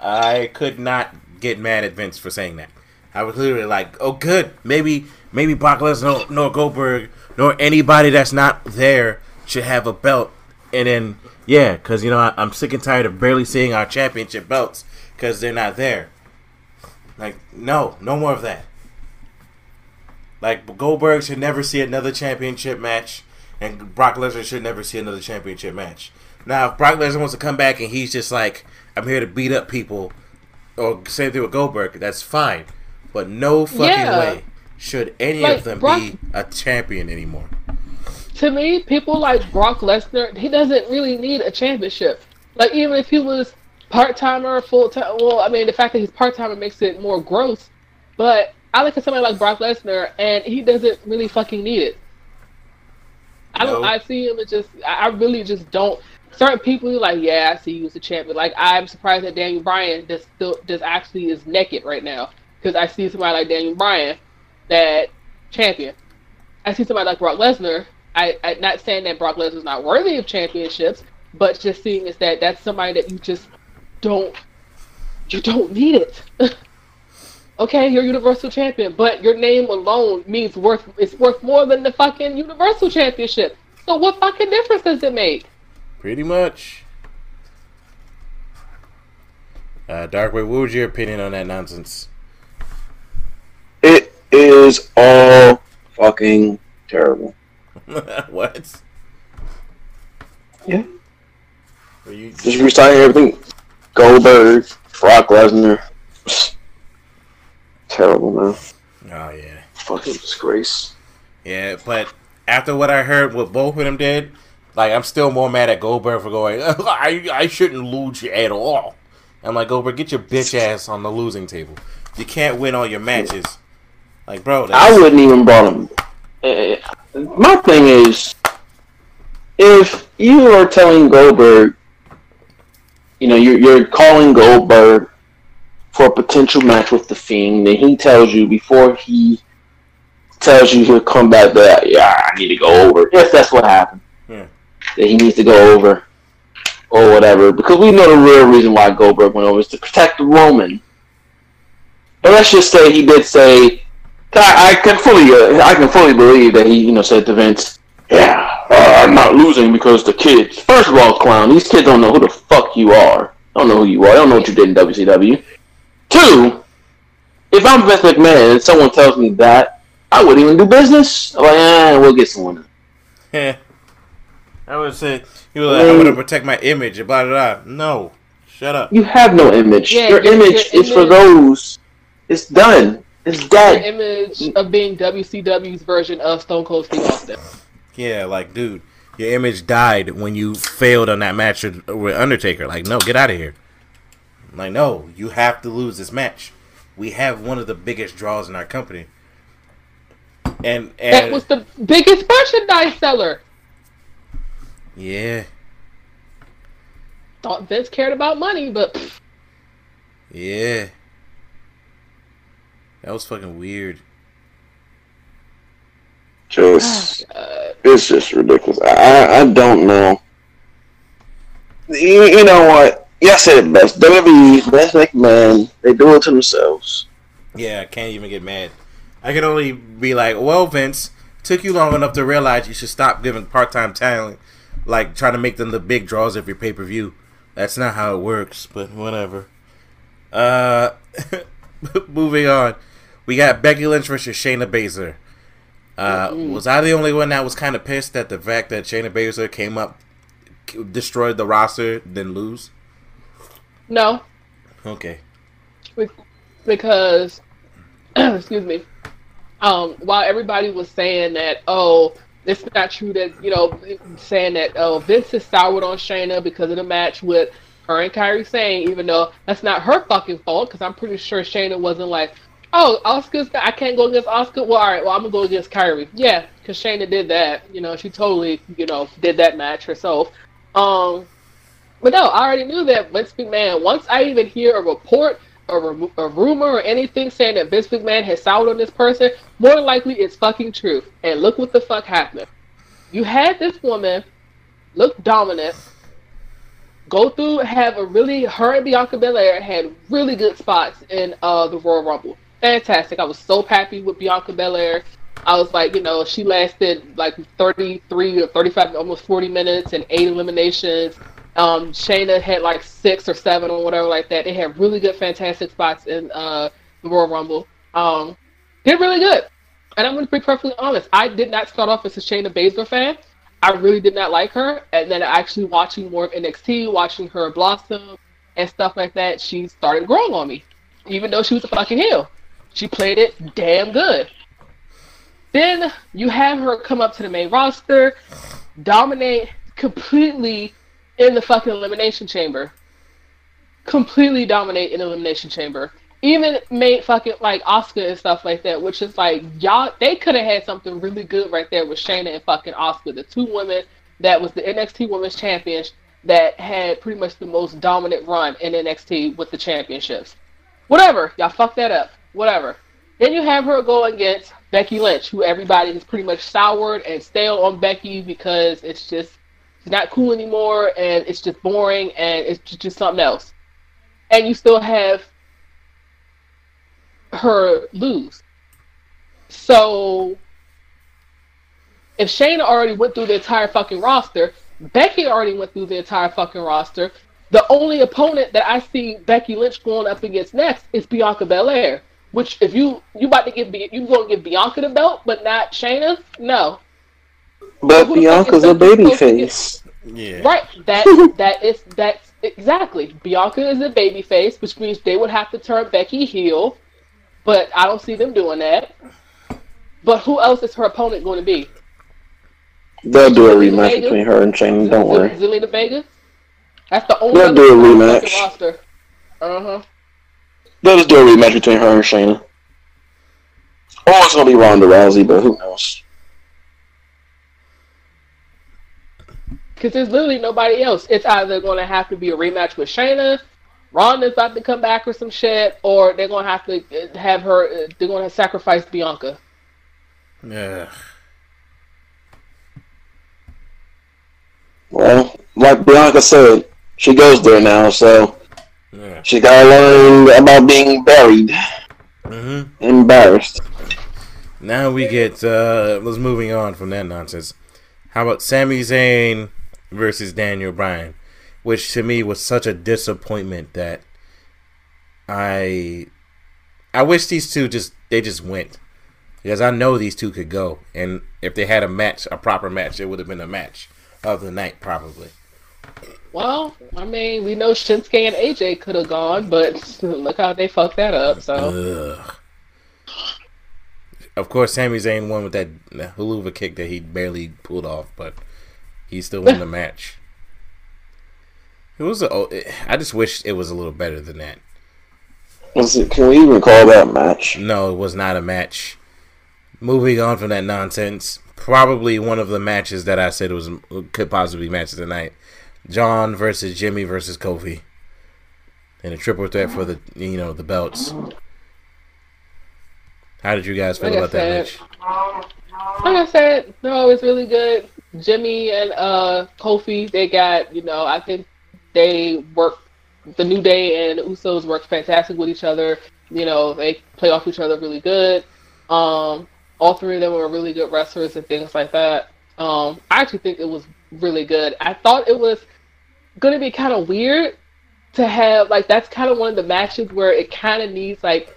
I could not get mad at Vince for saying that. I was literally like, "Oh, good. Maybe, maybe Brock Lesnar, nor Goldberg, nor anybody that's not there should have a belt." And then, yeah, because you know I, I'm sick and tired of barely seeing our championship belts because they're not there. Like, no, no more of that. Like Goldberg should never see another championship match, and Brock Lesnar should never see another championship match. Now, if Brock Lesnar wants to come back and he's just like, "I'm here to beat up people," or same thing with Goldberg, that's fine. But no fucking Yeah. way should any Like, of them Brock- be a champion anymore. to me, people like Brock Lesnar, he doesn't really need a championship. Like even if he was part timer, full time. Well, I mean, the fact that he's part timer makes it more gross. But I look at somebody like Brock Lesnar, and he doesn't really fucking need it. I don't. No. I see him as just. I really just don't. Certain people you're like, yeah, I see you as a champion. Like I'm surprised that Daniel Bryan just still just actually is naked right now because I see somebody like Daniel Bryan that champion. I see somebody like Brock Lesnar. I, I not saying that Brock Lesnar's not worthy of championships, but just seeing is that that's somebody that you just don't you don't need it. okay, you're Universal Champion, but your name alone means worth it's worth more than the fucking Universal Championship. So what fucking difference does it make? Pretty much. Uh, Darkway, what was your opinion on that nonsense? It is all fucking terrible. what? Yeah. Were you Just reciting everything. Goldberg, Brock Lesnar. Terrible, man. Oh yeah. Fucking disgrace. Yeah, but after what I heard, what both of them did, like I'm still more mad at Goldberg for going. I I shouldn't lose you at all. I'm like Goldberg, get your bitch ass on the losing table. You can't win all your matches. Like, bro, I wouldn't even brought him. Eh, My thing is, if you are telling Goldberg, you know, you're, you're calling Goldberg for a potential match with the Fiend, and he tells you before he tells you he'll come back that, yeah, I need to go over. If that's what happened. That he needs to go over or whatever, because we know the real reason why Goldberg went over is to protect Roman. But let's just say he did say I, I can fully, uh, I can fully believe that he, you know, said to Vince, "Yeah, uh, I'm not losing because the kids. First of all, clown, these kids don't know who the fuck you are. I Don't know who you are. They don't know what you did in WCW. Two, if I'm Vince McMahon and someone tells me that, I wouldn't even do business. I'm like, eh, we'll get someone. Yeah. I would say he was like, I'm gonna protect my image. Blah blah blah. No, shut up. You have no image. Yeah, your, your- image your is for those. It's done. It's The dead. image of being WCW's version of Stone Cold Steve Austin. Yeah, like, dude, your image died when you failed on that match with with Undertaker. Like, no, get out of here. Like, no, you have to lose this match. We have one of the biggest draws in our company. And and That was the biggest merchandise seller. Yeah, Thought Vince cared about money, but pff, yeah. That was fucking weird. Just. uh, it's just ridiculous. I, I, I don't know. You, you know what? Yeah, I said it best. WWE, Vince McMahon, they do it to themselves. Yeah, I can't even get mad. I can only be like, well, Vince, took you long enough to realize you should stop giving part time talent, like trying to make them the big draws every pay per view. That's not how it works, but whatever. Uh, moving on. We got Becky Lynch versus Shayna Baszler. Uh, was I the only one that was kind of pissed at the fact that Shayna Baszler came up, destroyed the roster, then lose? no, Okay. Be- because excuse me um while everybody was saying that oh it's not true that you know saying that oh vince is soured on shayna because of the match with her and Kairi saying, even though that's not her fucking fault, because I'm pretty sure Shayna wasn't like, oh, Asuka's, I can't go against Asuka. Well, all right, well, I'm gonna go against Kairi. Yeah, because Shayna did that. You know, she totally, you know, did that match herself. Um, but no, I already knew that Vince McMahon. Once I even hear a report, a, a rumor, or anything saying that Vince McMahon has soured on this person, more likely it's fucking true. And look what the fuck happened. You had this woman look dominant go through have a really her and Bianca Belair had really good spots in uh the Royal Rumble. Fantastic. I was so happy with Bianca Belair. I was like, you know, she lasted like 33 or 35, almost 40 minutes and eight eliminations. Um, Shayna had like six or seven or whatever like that. They had really good, fantastic spots in uh, the Royal Rumble. Um, did really good. And I'm going to be perfectly honest. I did not start off as a Shayna Baszler fan. I really did not like her. And then actually watching more of NXT, watching her blossom and stuff like that, she started growing on me. Even though she was a fucking heel. She played it damn good. Then you have her come up to the main roster, dominate completely in the fucking elimination chamber. Completely dominate in elimination chamber even made fucking like Asuka and stuff like that, which is like y'all they could have had something really good right there with Shayna and fucking Asuka, the two women that was the NXT Women's Champions that had pretty much the most dominant run in NXT with the championships. Whatever, y'all fucked that up. Whatever. Then you have her go against Becky Lynch, who everybody has pretty much soured and stale on Becky because it's just it's not cool anymore and it's just boring and it's just something else. And you still have her lose. So if Shayna already went through the entire fucking roster, Becky already went through the entire fucking roster. The only opponent that I see Becky Lynch going up against next is Bianca Belair. Which, if you you about to give you to give Bianca the belt, but not Shayna, no. But Bianca's a baby face. Yeah. Right. That that is that's exactly. Bianca is a baby face, which means they would have to turn Becky heel but I don't see them doing that. But who else is her opponent going to be? They'll do a rematch Vega? between her and Shayna. Don't worry. Zelina Vega. That's the only. They'll do a rematch. Roster. Uh huh. They'll just do a rematch between her and Shayna. Or it's gonna be Ronda Rousey, but who knows? Because there's literally nobody else. It's either going to have to be a rematch with Shayna Ronda's about to come back or some shit, or they're gonna have to have her. They're gonna sacrifice Bianca. Yeah. Well, like Bianca said, she goes there now, so yeah. she gotta learn about being buried, mm-hmm. embarrassed. Now we get. uh Let's moving on from that nonsense. How about Sami Zayn versus Daniel Bryan? which to me was such a disappointment that I I wish these two just they just went because I know these two could go, and if they had a match, a proper match, it would have been a match of the night probably. Well, I mean, we know Shinsuke and AJ could have gone, but look how they fucked that up. So. Ugh. Of course, Sami Zayn won with that Helluva kick that he barely pulled off, but he still won the match. It was. A, oh, I just wish it was a little better than that. Was it? Can we even call that match? No, it was not a match. Moving on from that nonsense, probably one of the matches that I said was could possibly match tonight. John versus Jimmy versus Kofi, in a triple threat for the you know the belts. How did you guys feel like about that match? Like I said, no, it was really good. Jimmy and uh Kofi, they got you know I think they work. The New Day and Usos work fantastic with each other. You know, they play off each other really good. Um, all three of them were really good wrestlers and things like that. Um, I actually think it was really good. I thought it was going to be kind of weird to have like that's kind of one of the matches where it kind of needs like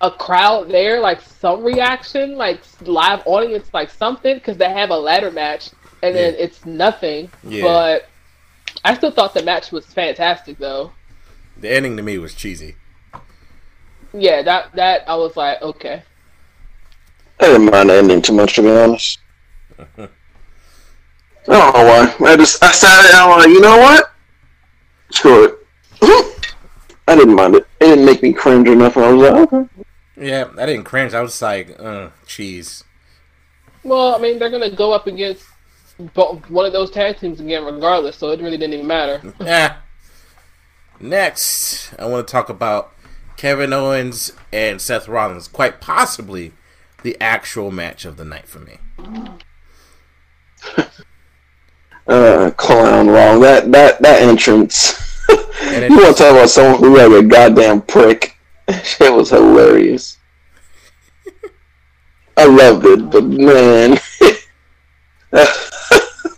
a crowd there, like some reaction, like live audience, like something, because they have a ladder match and yeah. then it's nothing. Yeah. But I still thought the match was fantastic, though. The ending to me was cheesy. Yeah, that that I was like, okay. I didn't mind the ending too much, to be honest. I don't know why. I just I started. I'm like, you know what? Screw it. I didn't mind it. It didn't make me cringe enough. I was like, okay. Yeah, I didn't cringe. I was like, uh, cheese. Well, I mean, they're gonna go up against bo- one of those tag teams again, regardless. So it really didn't even matter. Yeah. Next, I want to talk about Kevin Owens and Seth Rollins. Quite possibly the actual match of the night for me. Uh, clown wrong. That that that entrance. You want to talk about someone who like a goddamn prick? Shit was hilarious. I loved it, but man,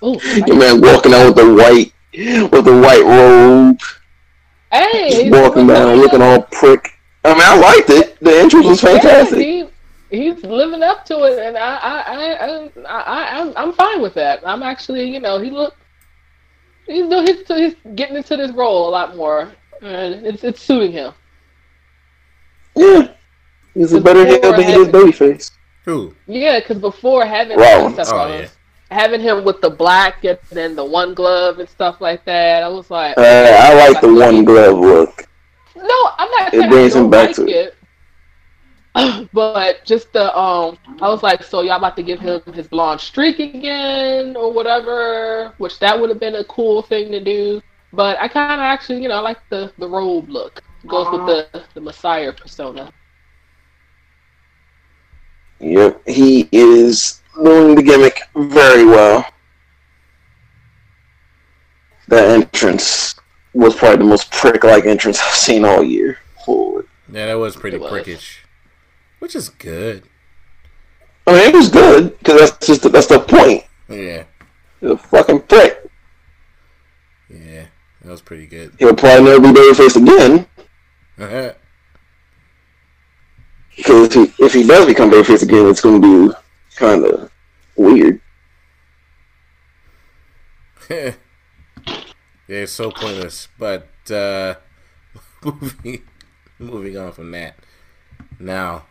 Ooh, your man walking out with the white with the white robe, hey, just he's walking down up- looking all prick. I mean, I liked it. The entrance was fantastic. Yeah, he, he's living up to it, and I, I, I, I, I, I'm, I'm fine with that. I'm actually, you know, he look, he's doing, he's, he's getting into this role a lot more, and it's, it's suiting him. Yeah, he's a better heel than he is having- babyface. Who? Yeah, because before having Rollins. Seth Oh, Rollins, having him with the black and then the one glove and stuff like that, I was like, Uh, I like the one glove look. No, I'm not It brings him back like to it. But just the um, I was like, so y'all about to give him his blonde streak again or whatever, which that would have been a cool thing to do. But I kind of actually, you know, I like the the robe look. Goes with the the Messiah persona. Yep, he is doing the gimmick very well. That entrance was probably the most prick-like entrance I've seen all year. Holy. Yeah, that was pretty was. prickish, which is good. I mean, it was good because that's just that's the point. Yeah, The fucking prick. yeah, that was pretty good. He'll probably never be babyface again because if he if he does become babyface again, it's going to be kind of weird. yeah, it's so pointless. But uh, moving moving on from that. Now,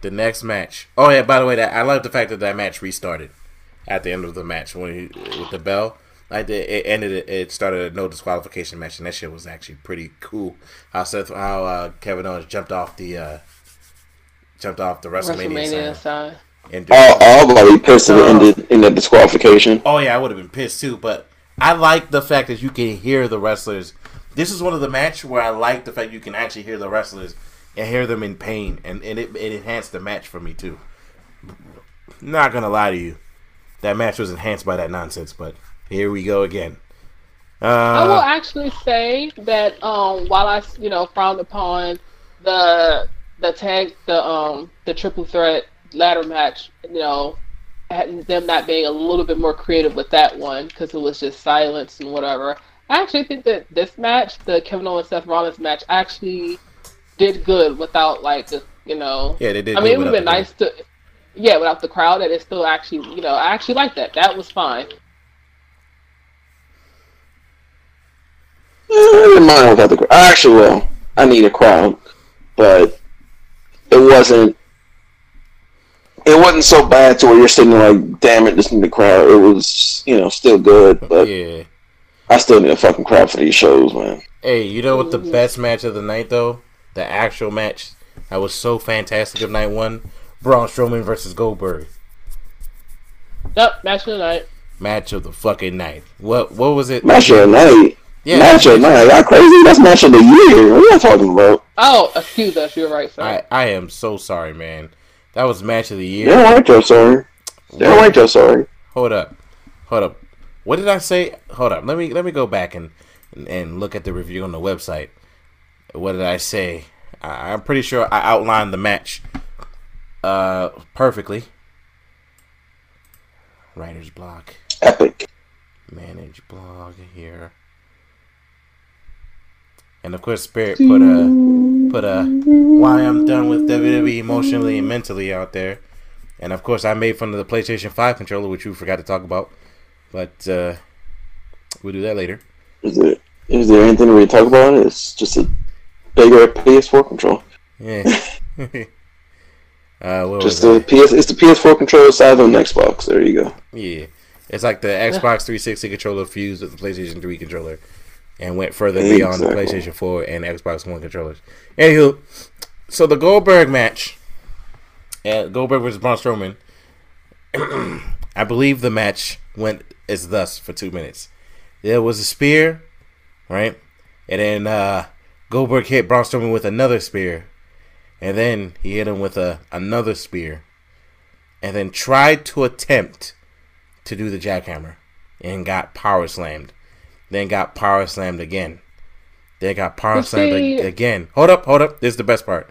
the next match. Oh yeah, by the way, that I love the fact that that match restarted at the end of the match when he with the bell. I did. It ended. It, it started a no disqualification match, and that shit was actually pretty cool. How Seth, how uh, Kevin Owens jumped off the uh, jumped off the WrestleMania, WrestleMania sign sign. And All all about be pissed if it Oh. ended in a disqualification. Oh yeah, I would have been pissed too. But I like the fact that you can hear the wrestlers. This is one of the matches where I like the fact you can actually hear the wrestlers and hear them in pain, and, and it, it enhanced the match for me too. Not gonna lie to you, that match was enhanced by that nonsense. But here we go again. I will Uh, actually say that um, while I, you know, frowned upon the the tag, the um, the triple threat ladder match, you know, them not being a little bit more creative with that one because it was just silence and whatever. I actually think that this match, the Kevin Owens Seth Rollins match, actually did good without like the, you know. yeah, they did. I mean, it would have been nice to, yeah, without the crowd, and it still actually, you know, I actually like that. That was fine. I didn't mind without the crowd. Actually, well, I need a crowd, but it wasn't. It wasn't so bad to where you're sitting like, damn it, just need the crowd. It was, you know, still good, but Yeah. I still need a fucking crowd for these shows, man. Hey, you know what the best match of the night though? The actual match that was so fantastic of night one. Braun Strowman versus Goldberg. Yep, match of the night. match of the fucking night. What what was it? Match of the night. Yeah, match of the night. Y'all crazy? That's match of the year. What are you talking about? Oh, excuse us. You're right, sir. I I am so sorry, man. That was match of the year. Damn right, Joe. Sorry. Damn right, Joe. Sorry. Hold up, hold up. What did I say? Hold up. Let me let me go back and and look at the review on the website. What did I say? I, I'm pretty sure I outlined the match uh perfectly. Writer's block. Epic. manage blog here. And of course, Spirit put a put a why I'm done with WWE emotionally and mentally out there. And of course, I made fun of the PlayStation 5 controller, which we forgot to talk about. But uh, we'll do that later. Is there is there anything we talk about? It's just a bigger PS4 control. Yeah. uh, Just the PS. It's the PS4 controller size on the Xbox. There you go. Yeah. It's like the Xbox 360 controller fused with the PlayStation 3 controller. And went further beyond the PlayStation 4 and Xbox One controllers. Anywho, so the Goldberg match, uh, Goldberg versus Braun Strowman. I believe the match went as thus for two minutes. There was a spear, right, and then uh, Goldberg hit Braun Strowman with another spear, and then he hit him with a another spear, and then tried to attempt to do the jackhammer, and got power slammed. Then got power slammed again. Then got power slammed see- ag- again. Hold up, hold up. This is the best part.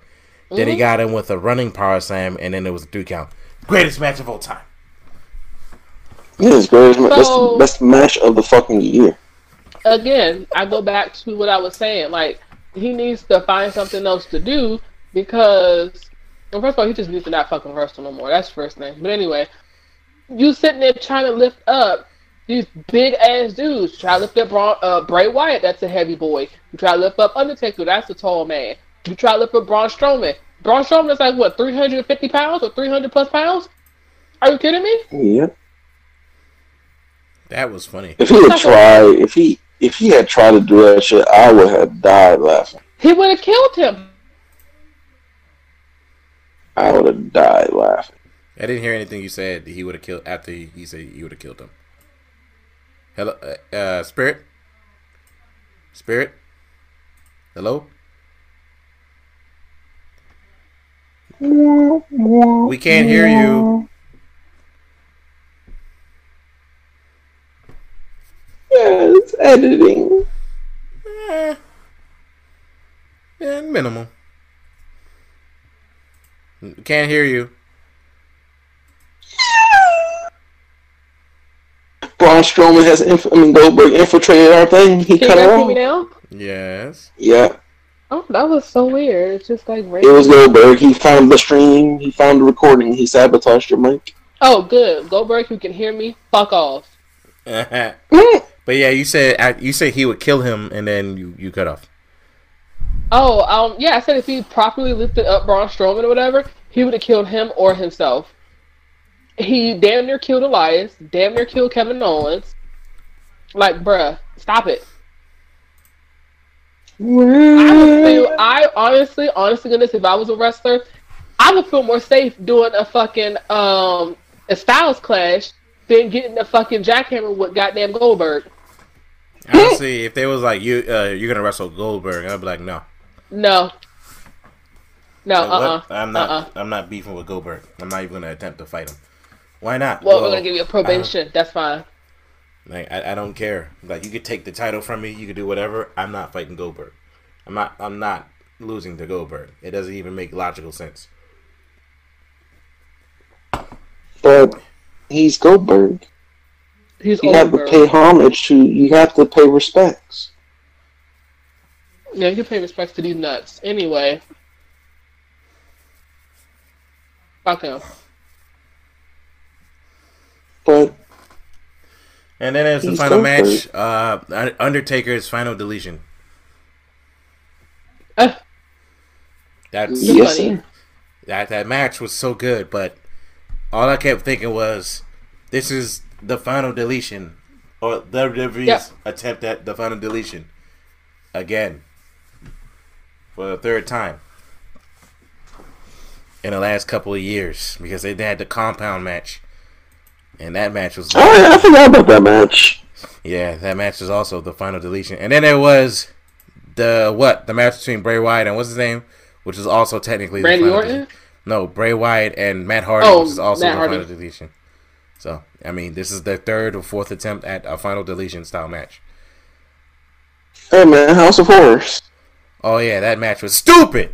Then he Mhm. got in with a running power slam, and then it was a three count. Greatest match of all time. Yeah, it's great. That's So- the best match of the fucking year. again, I go back to what I was saying. Like he needs to find something else to do because, well, first of all, he just needs to not fucking wrestle no more. That's the first thing. But anyway, you sitting there trying to lift up these big ass dudes. Try to lift up Braun, uh, Bray Wyatt. That's a heavy boy. You try to lift up Undertaker. That's a tall man. You try to lift up Braun Strowman. Braun Strowman is like what, three hundred and fifty pounds or three hundred plus pounds? Are you kidding me? Yeah. That was funny. If he had tried, if he if he had tried to do that shit, I would have died laughing. He would have killed him. I would have died laughing. I didn't hear anything you said. He would have killed after he, he said he would have killed him. Hello, uh, uh, Spirit. Spirit. Hello. We can't hear you. Yeah, it's editing. Eh, yeah, minimal. Can't hear you. Braun Strowman has, inf- I mean, Goldberg infiltrated our thing. He Can you cut guys her hear me off. now? Yes. Yeah, Oh, that was so weird. It's just like it was Goldberg. He found the stream. He found the recording. He sabotaged your mic. Oh, good. Goldberg, you can hear me. Fuck off. but yeah, you said you said he would kill him, and then you you cut off. Oh, um, yeah. I said if he properly lifted up Braun Strowman or whatever, he would have killed him or himself. He damn near killed Elias. Damn near killed Kevin Owens. Like, bruh, stop it. I would feel. I honestly, honestly, goodness, if I was a wrestler, I would feel more safe doing a fucking um a Styles clash than getting a fucking jackhammer with goddamn Goldberg. Honestly, if they was like you, uh, you're gonna wrestle Goldberg, I'd be like, no. No. No, Like, uh, what? uh I'm not. uh-uh. I'm not beefing with Goldberg. I'm not even gonna attempt to fight him. Why not? Well, we're gonna give you a probation. That's fine. Like I, I don't care. Like you could take the title from me. You could do whatever. I'm not fighting Goldberg. I'm not. I'm not losing to Goldberg. It doesn't even make logical sense. But he's Goldberg. He's You have to pay homage to. You have to pay respects. Yeah, you can pay respects to these nuts. Anyway. Fuck him. But And then there's the final Goldberg. match. Uh, Undertaker's final deletion. Uh, That's yes, sir. that that match was so good, but all I kept thinking was, this is the final deletion, or WWE's Yeah. attempt at the final deletion again for the third time in the last couple of years because they had the compound match, and that match was Oh, yeah, I forgot about that match. yeah, that match was also the final deletion, and then there was the what the match between Bray Wyatt and what's his name, which is also technically Randy the final Orton? deletion. No, Bray Wyatt and Matt Hardy, Oh, which is also Matt the Hardy. final deletion. So I mean, this is their third or fourth attempt at a final deletion style match. Hey man, House of Horrors. Oh yeah, that match was stupid.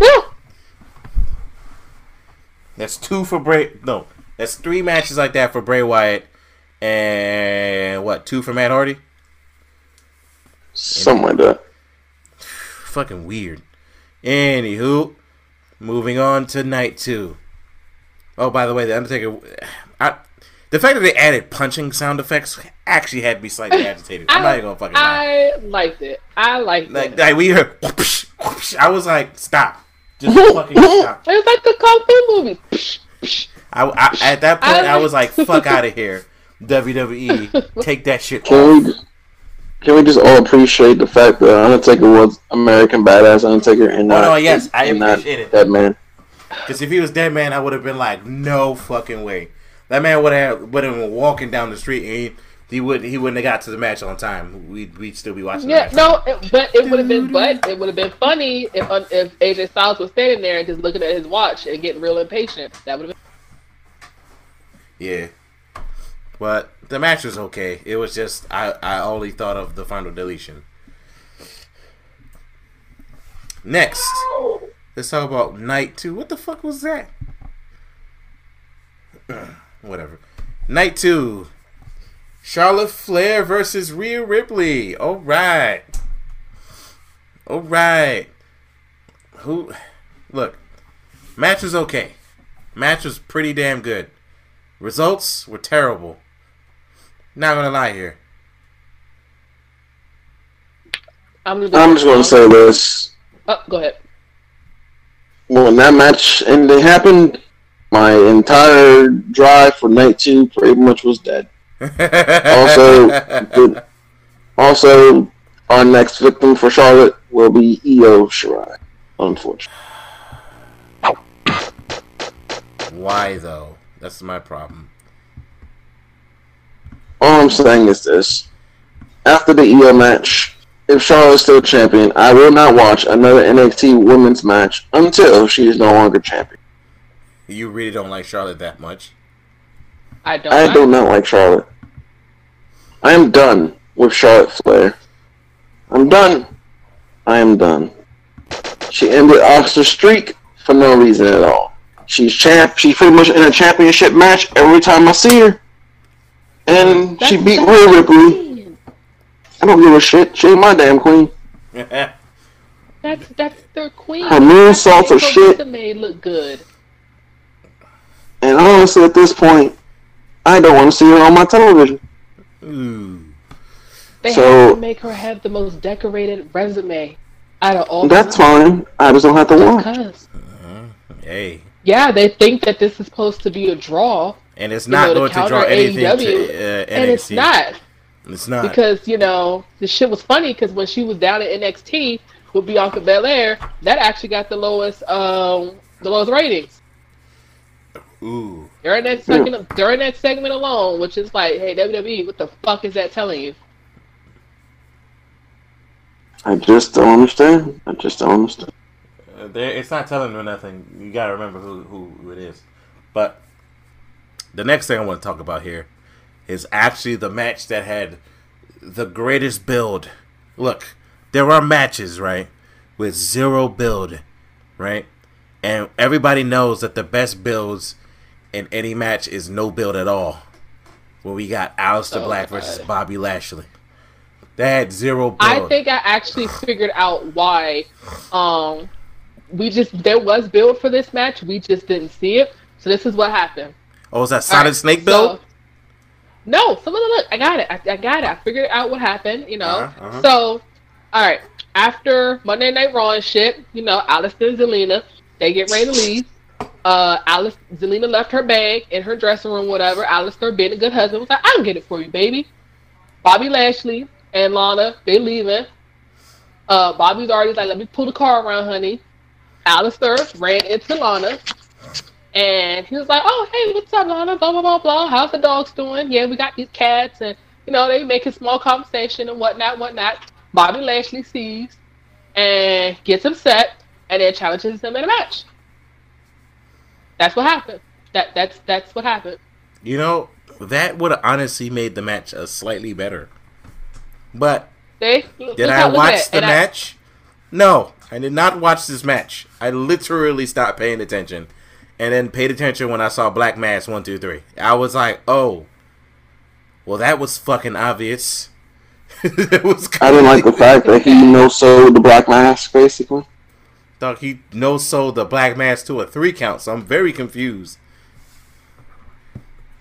yeah. That's two for Bray. No, that's three matches like that for Bray Wyatt, and what two for Matt Hardy? Something like that. fucking weird. Anywho, moving on to night two. Oh, by the way, the Undertaker. I, the fact that they added punching sound effects actually had me slightly agitated. I'm not even gonna fucking lie. I liked it. I liked Like, it. like we heard, whoosh, whoosh, I was like, stop, just fucking stop. It was like the kung fu movie. Psh, psh. I, I, at that point, I I was like, like- fuck out of here, WWE, take that shit Can off. we Can we just all appreciate the fact that Undertaker was American badass Undertaker and Oh no, yes, I and not appreciate it. that man? Because if he was dead man, I would have been like, no fucking way. That man would have would have been walking down the street and he, he would he wouldn't have got to the match on time. We'd we'd still be watching. Yeah, the match. no, it, but it would have been, but it would have been funny if if AJ Styles was standing there and just looking at his watch and getting real impatient. That would have been. Yeah. But the match was okay. It was just I I only thought of the final deletion. Next, let's talk about night two. What the fuck was that? Whatever. Night two. Charlotte Flair versus Rhea Ripley. All right. All right. Who? Look, match was okay. Match was pretty damn good. Results were terrible. Not gonna lie here. I'm, gonna I'm just gonna say this: Oh, go ahead. when that match and ending happened, my entire drive for night two pretty much was dead. Also, also, our next victim for Charlotte will be Io Shirai. Unfortunately, why though? That's my problem. all I'm saying is this: after the Io match, if Charlotte's still champion, I will not watch another NXT Women's match until she is no longer champion. You really don't like Charlotte that much. I don't. I do not like Charlotte. I am done with Charlotte Flair. I'm done. I am done. She ended Asuka's streak for no reason at all. She's champ. She's pretty much in a championship match every time I see her, and she beat Rhea Ripley. I don't give a shit. She ain't my damn queen. That's that's their queen. Her moonsaults are That's shit. what made look good. And honestly, at this point, I don't want to see her on my television. Ooh. They So- have to make her have the most decorated resume out of all. That's fine. I just don't have to watch. Because uh-huh. Hey. Yeah, they think that this is supposed to be a draw, And it's You not know, going to draw counter anything AEW, to uh, NXT. and it's not It's not. because you know the shit was funny because when she was down at NXT with Bianca Belair, that actually got the lowest um the lowest ratings Ooh. during that second during that segment alone, which is like, hey WWE, what the fuck is that telling you? I just don't understand. I just don't understand. There, it's not telling you nothing. You gotta remember who, who who it is. But the next thing I want to talk about here is actually the match that had the greatest build. Look, there are matches right with zero build, right, and everybody knows that the best builds in any match is no build at all. Where we got Aleister Oh, Black versus God. Bobby Lashley. They had zero build. I think I actually figured out why. Um, we just there was build for this match, we just didn't see it. So this is what happened. oh, was that Solid Alright, Snake build? so- no, some of the look. I got it. I, I got it. I figured out what happened. You know. Uh-huh, uh-huh. So, all right. After Monday Night Raw and shit, you know, Aleister and Zelina, they get ready to leave. Uh, Alice, Zelina left her bag in her dressing room, whatever. Aleister, being a good husband, was like, "I'll get it for you, baby." Bobby Lashley and Lana, they leaving. Uh, Bobby's already like, "Let me pull the car around, honey." Aleister ran into Lana. And he was like, "Oh, hey, what's up, Lana? Blah blah blah blah. How's the dogs doing? Yeah, we got these cats, and you know they making small conversation and whatnot, whatnot." Bobby Lashley sees and gets upset, and then challenges him in a match. That's what happened. That that's that's what happened. You know, that would have honestly made the match a slightly better. But See? did I watch the match? no, I did not watch this match. I literally stopped paying attention, and then paid attention when I saw Black Mass one two three. I was like, oh, well, that was fucking obvious. it was. I didn't like the fact that he no sold the Black Mass, basically. Thought he no sold the Black Mass to a three count, so I'm very confused.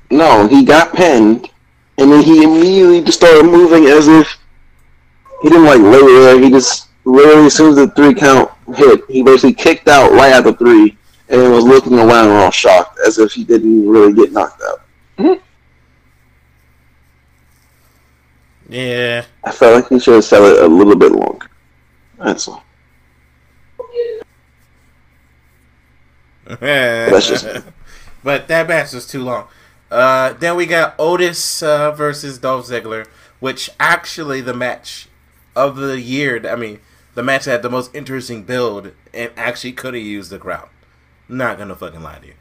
No, he got pinned, and then he immediately just started moving as if he didn't like lay there. He just literally, as soon as the three count hit, he basically kicked out right at the three, and was looking around all shocked, as if he didn't really get knocked out. Yeah. I felt like he should have said it a little bit longer. That's all. That's just but that match was too long. Uh, then we got Otis uh, versus Dolph Ziggler, which actually the match of the year. I mean, the match had the most interesting build and actually could have used the crowd. Not gonna fucking lie to you.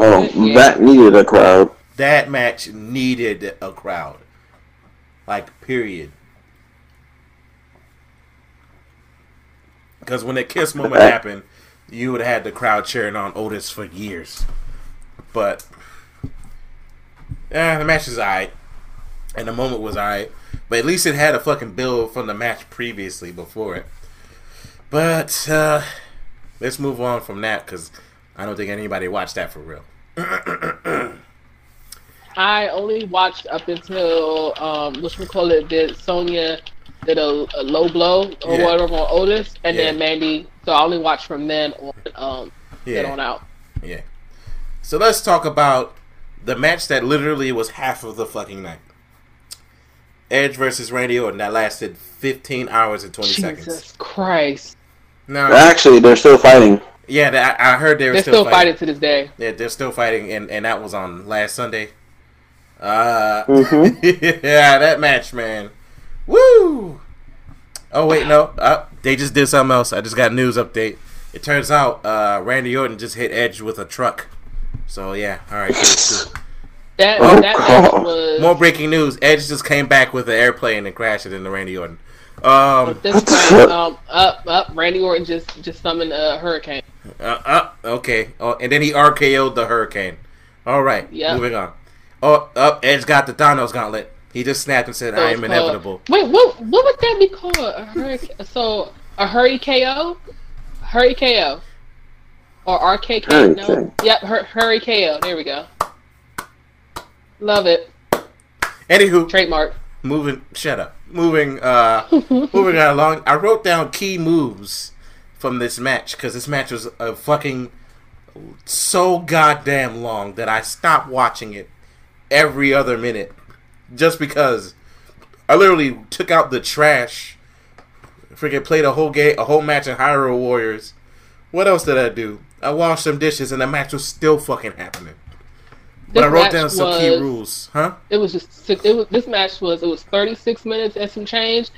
Oh, Yeah. that needed a crowd. That match needed a crowd. Like, period. Because when the kiss moment happened, you would have had the crowd cheering on Otis for years. But, yeah, the match is alright. And the moment was alright. But at least it had a fucking build from the match previously before it. But, uh, let's move on from that because I don't think anybody watched that for real. I only watched up until um, what we call it did Sonya did a, a low blow or Yeah. whatever on Otis, and then Mandy. So I only watched from then on um, then on out. Yeah. So let's talk about the match that literally was half of the fucking night. Edge versus Randy Orton that lasted 15 hours and 20 Jesus seconds. Christ, No. Actually, they're still fighting. yeah, that- I I heard they were they're still, still fighting. fighting to this day. Yeah, they're still fighting, and, and that was on last Sunday. Uh, Mhm. yeah, that match, man. Woo! Oh wait, no, uh, they just did something else. I just got a news update. It turns out uh, Randy Orton just hit Edge with a truck. So yeah, all right. Cool, cool. That Oh, that match was. More breaking news: Edge just came back with an airplane and crashed it into Randy Orton. Um, At this What the point, fuck? um, up, up. Randy Orton just just summoned a hurricane. uh, uh, okay. Oh, and then he RKO'd the Hurricane. All right, Yep. moving on. Oh, up. Edge got the Thanos gauntlet. He just snapped and said, So "I it's am called- inevitable." Wait, what what would that be called? A hurricane? So a hurry KO, hurry KO, or RKK? No. Yep, hur- hurry KO. There we go. Love it. Anywho, Trademark. moving. Shut up. Moving. Uh, moving right along. I wrote down key moves from this match because this match was a fucking so goddamn long that I stopped watching it every other minute just because I literally took out the trash. Freaking played a whole game, a whole match in Hyrule Warriors. What else did I do? I washed some dishes and the match was still fucking happening. But I wrote down some key rules, huh? It was just six, it was this match was it was 36 minutes and some change.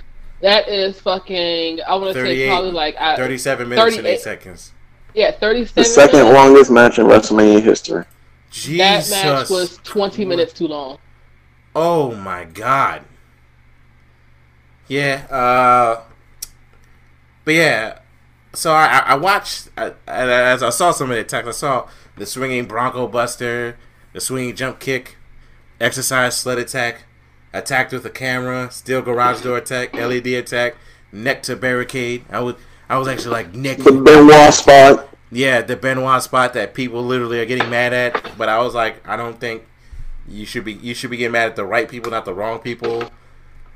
That is fucking. I want to say probably like I, 37 minutes and 8 seconds. yeah 37. The second minutes. longest match in WrestleMania history. Jesus. That match was 20 minutes too long. Oh my god. Yeah, uh but yeah, so I I- I watched I, I- as I saw some of the attacks. I saw the swinging Bronco Buster, the swinging jump kick, exercise sled attack, attacked with a camera, steel garage door attack, LED attack, neck to barricade. I was I was actually like neck. The Benoit spot. Yeah, the Benoit spot that people literally are getting mad at, but I was like, I don't think you should be you should be getting mad at the right people, not the wrong people.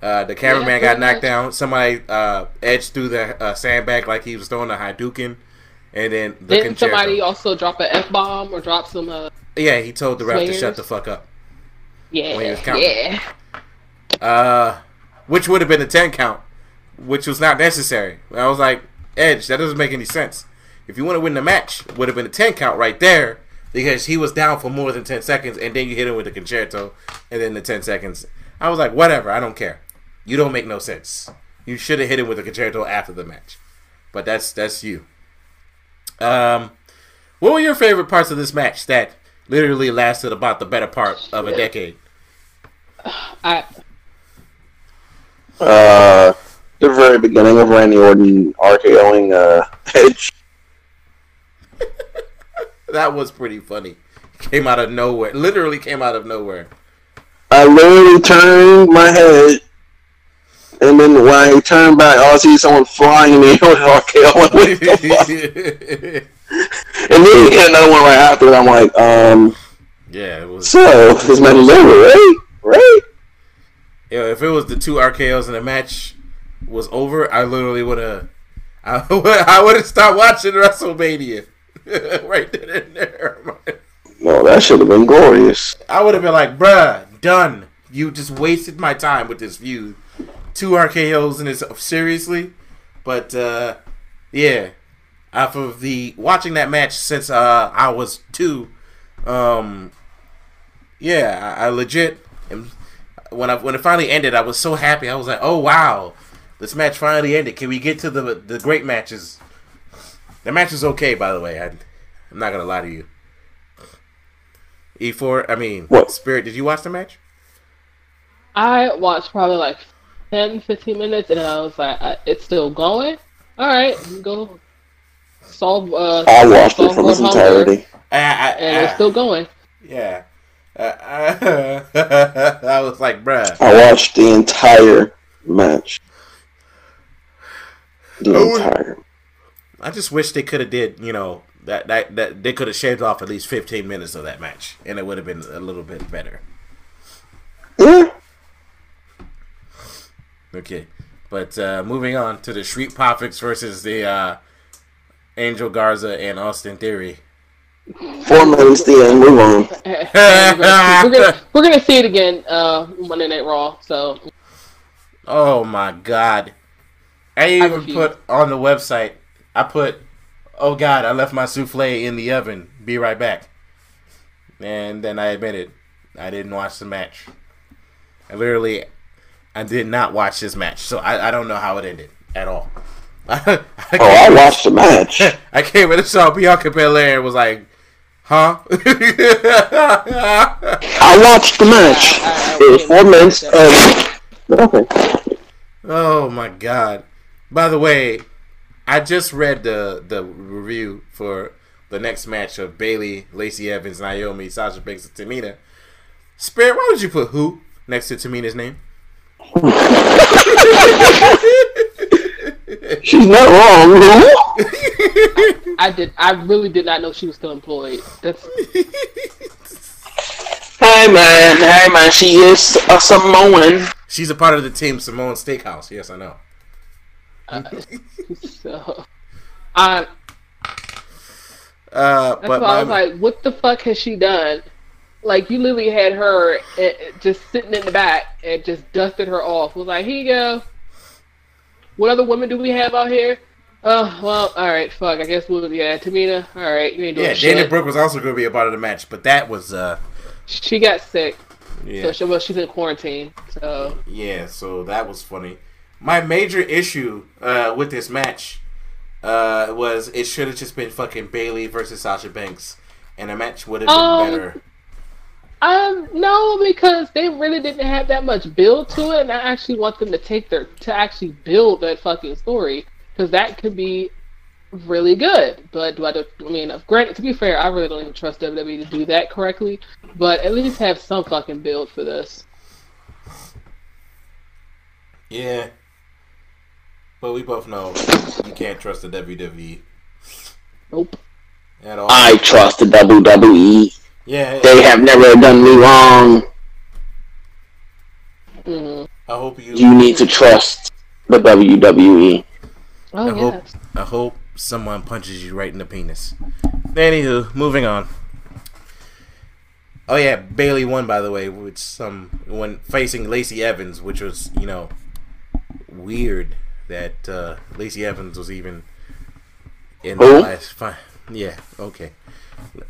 Uh, the cameraman Yeah, got knocked much. down. Somebody uh, edged through the uh, sandbag like he was throwing a Hadouken, and then the Didn't somebody also drop an f bomb or drop some? Yeah, he told the ref to shut the fuck up. yeah, When he was counting. yeah. Uh, which would have been a ten count, which was not necessary. I was like, Edge, that doesn't make any sense. If you want to win the match, would have been a ten count right there because he was down for more than ten seconds, and then you hit him with the Con-Chair-To, and then the ten seconds. I was like, whatever, I don't care. You don't make no sense. You should have hit him with the Con-Chair-To after the match, but that's that's you. Um, what were your favorite parts of this match that literally lasted about the better part of a decade? I Uh, the very beginning of Randy Orton RKOing uh, Edge. That was pretty funny. Came out of nowhere. Literally came out of nowhere. I literally turned my head, and then when I turned back, I see someone flying in the air with RKO. What the fuck? And then he hit another one right after, and I'm like, um, yeah, it was. so this match is over, right? Right? Yeah, if it was the two RKO's and the match was over, I literally would have. I would. I would have stopped watching WrestleMania. right then and there. No, that should have been glorious. I would have been like, bruh, done. You just wasted my time with this feud. two RKO's in this seriously, but uh, yeah, off of the watching that match since uh, I was two, um, yeah, I, I legit am, when I when it finally ended, I was so happy. I was like, oh wow, this match finally ended. Can we get to the the great matches? The match is okay, by the way. I, I'm not gonna lie to you. E4, I mean, What? Spirit, did you watch the match? I watched probably like 10, 15 minutes, and I was like, I, it's still going. All right, go solve. Uh, I watched it from its entirety. I, I, and it's still going. yeah. Uh, I was like, bruh. I watched the entire match. The Oh. entire. I just wish they could have did, you know, that that that they could have shaved off at least 15 minutes of that match, and it would have been a little bit better. Yeah. Okay, but uh, moving on to the Street Profits versus the uh, Angel Garza and Austin Theory. Four minutes the end. Move on. we're, gonna see, we're, gonna, see it again uh, Monday Night Raw. So Oh my god! I even refuse. put on the website. I put, "Oh god, I left my souffle in the oven. Be right back." And then I admitted I didn't watch the match. I literally, I did not watch this match, so I, I don't know how it ended at all. I, Oh, I watched the match. I came in and saw Bianca Belair and was like, "Huh?" I watched the match. I- I- I It was four minutes of nothing. Oh my god! By the way, I just read the the review for the next match of Bayley, Lacey Evans, Naomi, Sasha Banks, and Tamina. Spirit, why would you put who next to Tamina's name? She's not wrong. I did. I really did not know she was still employed. That's hey man, hey man, she is a Samoan. She's a part of the team Simone Steakhouse. Yes, I know. uh, so. I, Uh, that's but why I was like, what the fuck has she done? Like you literally had her eh, just sitting in the back and just dusted her off. Was like, here you go. What other women do we have out here? Oh well, all right, fuck. I guess we'll yeah, Tamina. All right, you ain't doing yeah, shit. Dana Brooke was also going to be a part of the match, but that was uh, She got sick, yeah. so she, well, she's in quarantine. So Yeah, so that was funny. My major issue uh, with this match uh, was it should have just been fucking Bayley versus Sasha Banks, and the match would have been Um, better. Um, no, because they really didn't have that much build to it, and I actually want them to take their to actually build that fucking story because that could be really good. But do I? do- I mean, granted, to be fair, I really don't even trust WWE to do that correctly. But at least have some fucking build for this. Yeah, but we both know you can't trust the WWE Nope. at all. I trust the WWE. Yeah, They have never done me wrong. hmm I hope you. You need to trust the. WWE. Oh I hope. I hope someone punches you right in the penis. Anywho, moving on. Oh yeah, Bayley won by the way, with some when facing Lacey Evans, which was you know weird that uh, Lacey Evans was even in the last fight. Yeah, okay.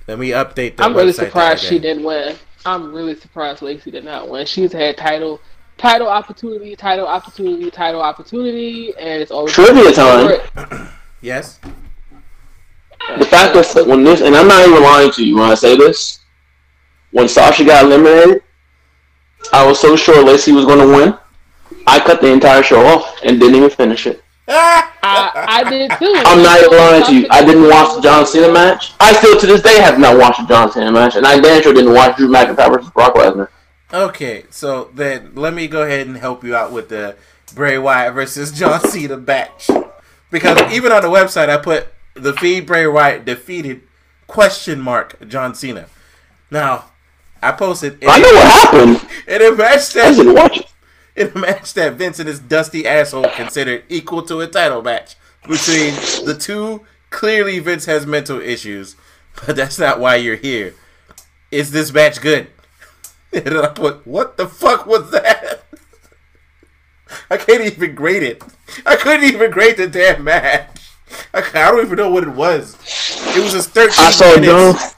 Let me update the I'm really surprised she didn't win. I'm really surprised Lacey did not win. She's had title, title opportunity, title opportunity, title opportunity, and it's always Trivia time. Yes. The fact that when this, and I'm not even lying to you when I say this, when Sasha got eliminated, I was so sure Lacey was going to win. I cut the entire show off and didn't even finish it. I, I did too. I'm not even lying to you. I didn't watch the John Cena match. I still to this day have not watched the John Cena match, and I damn sure didn't watch Drew McIntyre versus Brock Lesnar. Okay, so then let me go ahead and help you out with the Bray Wyatt versus John Cena match. Because even on the website, I put the feed Bray Wyatt defeated question mark John Cena. Now, I posted in, I know what happened. in a match I didn't that watch it. In a match that Vince and his dusty asshole considered equal to a title match between the two. Clearly, Vince has mental issues, but that's not why you're here. Is this match good? And I put, what the fuck was that? I can't even grade it. I couldn't even grade the damn match. I, I don't even know what it was. It was just 13 I saw minutes.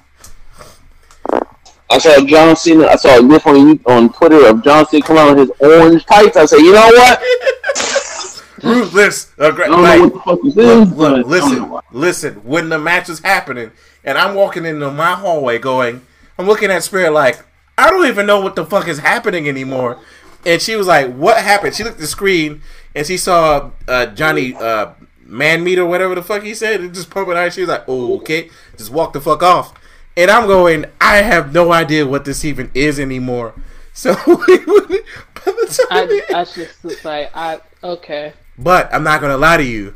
I saw John Cena. I saw a gif on on Twitter of John Cena coming out in his orange tights. I said, you know what? Ruthless. Uh, gra- I don't like, know what the fuck this look, is. look, but I don't know listen, listen. When the match is happening, and I'm walking into my hallway, going, I'm looking at Spirit like, I don't even know what the fuck is happening anymore. And she was like, "What happened?" She looked at the screen and she saw uh, Johnny uh, Man Meat or whatever the fuck he said, and just pumping out. She was like, "Oh, okay," just walk the fuck off. And I'm going, I have no idea what this even is anymore. So, by the time I, I just like, I okay. but I'm not gonna lie to you,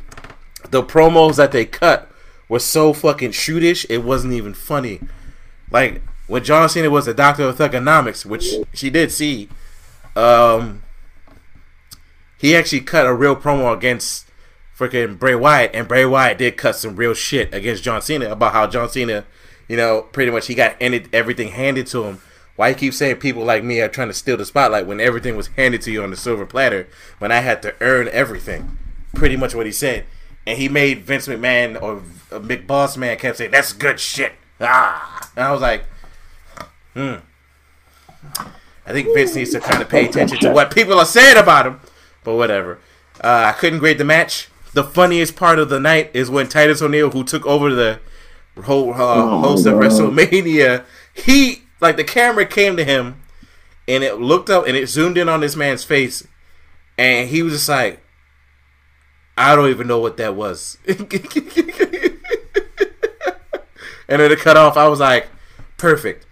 the promos that they cut were so fucking shootish. It wasn't even funny. Like when John Cena was the doctor of thuganomics, which she did see, um, he actually cut a real promo against freaking Bray Wyatt, and Bray Wyatt did cut some real shit against John Cena about how John Cena, you know, pretty much he got everything handed to him. Why you keep saying people like me are trying to steal the spotlight when everything was handed to you on the silver platter when I had to earn everything? Pretty much what he said. And he made Vince McMahon or uh, McBoss Man kept saying, that's good shit. Ah. And I was like, hmm. I think Vince needs to kind of pay attention to what people are saying about him. But whatever. Uh, I couldn't grade the match. The funniest part of the night is when Titus O'Neil, who took over the whole uh, Oh, host of God. WrestleMania, he like the camera came to him and it looked up and it zoomed in on this man's face, and he was just like, "I don't even know what that was." and then it cut off. I was like, "Perfect.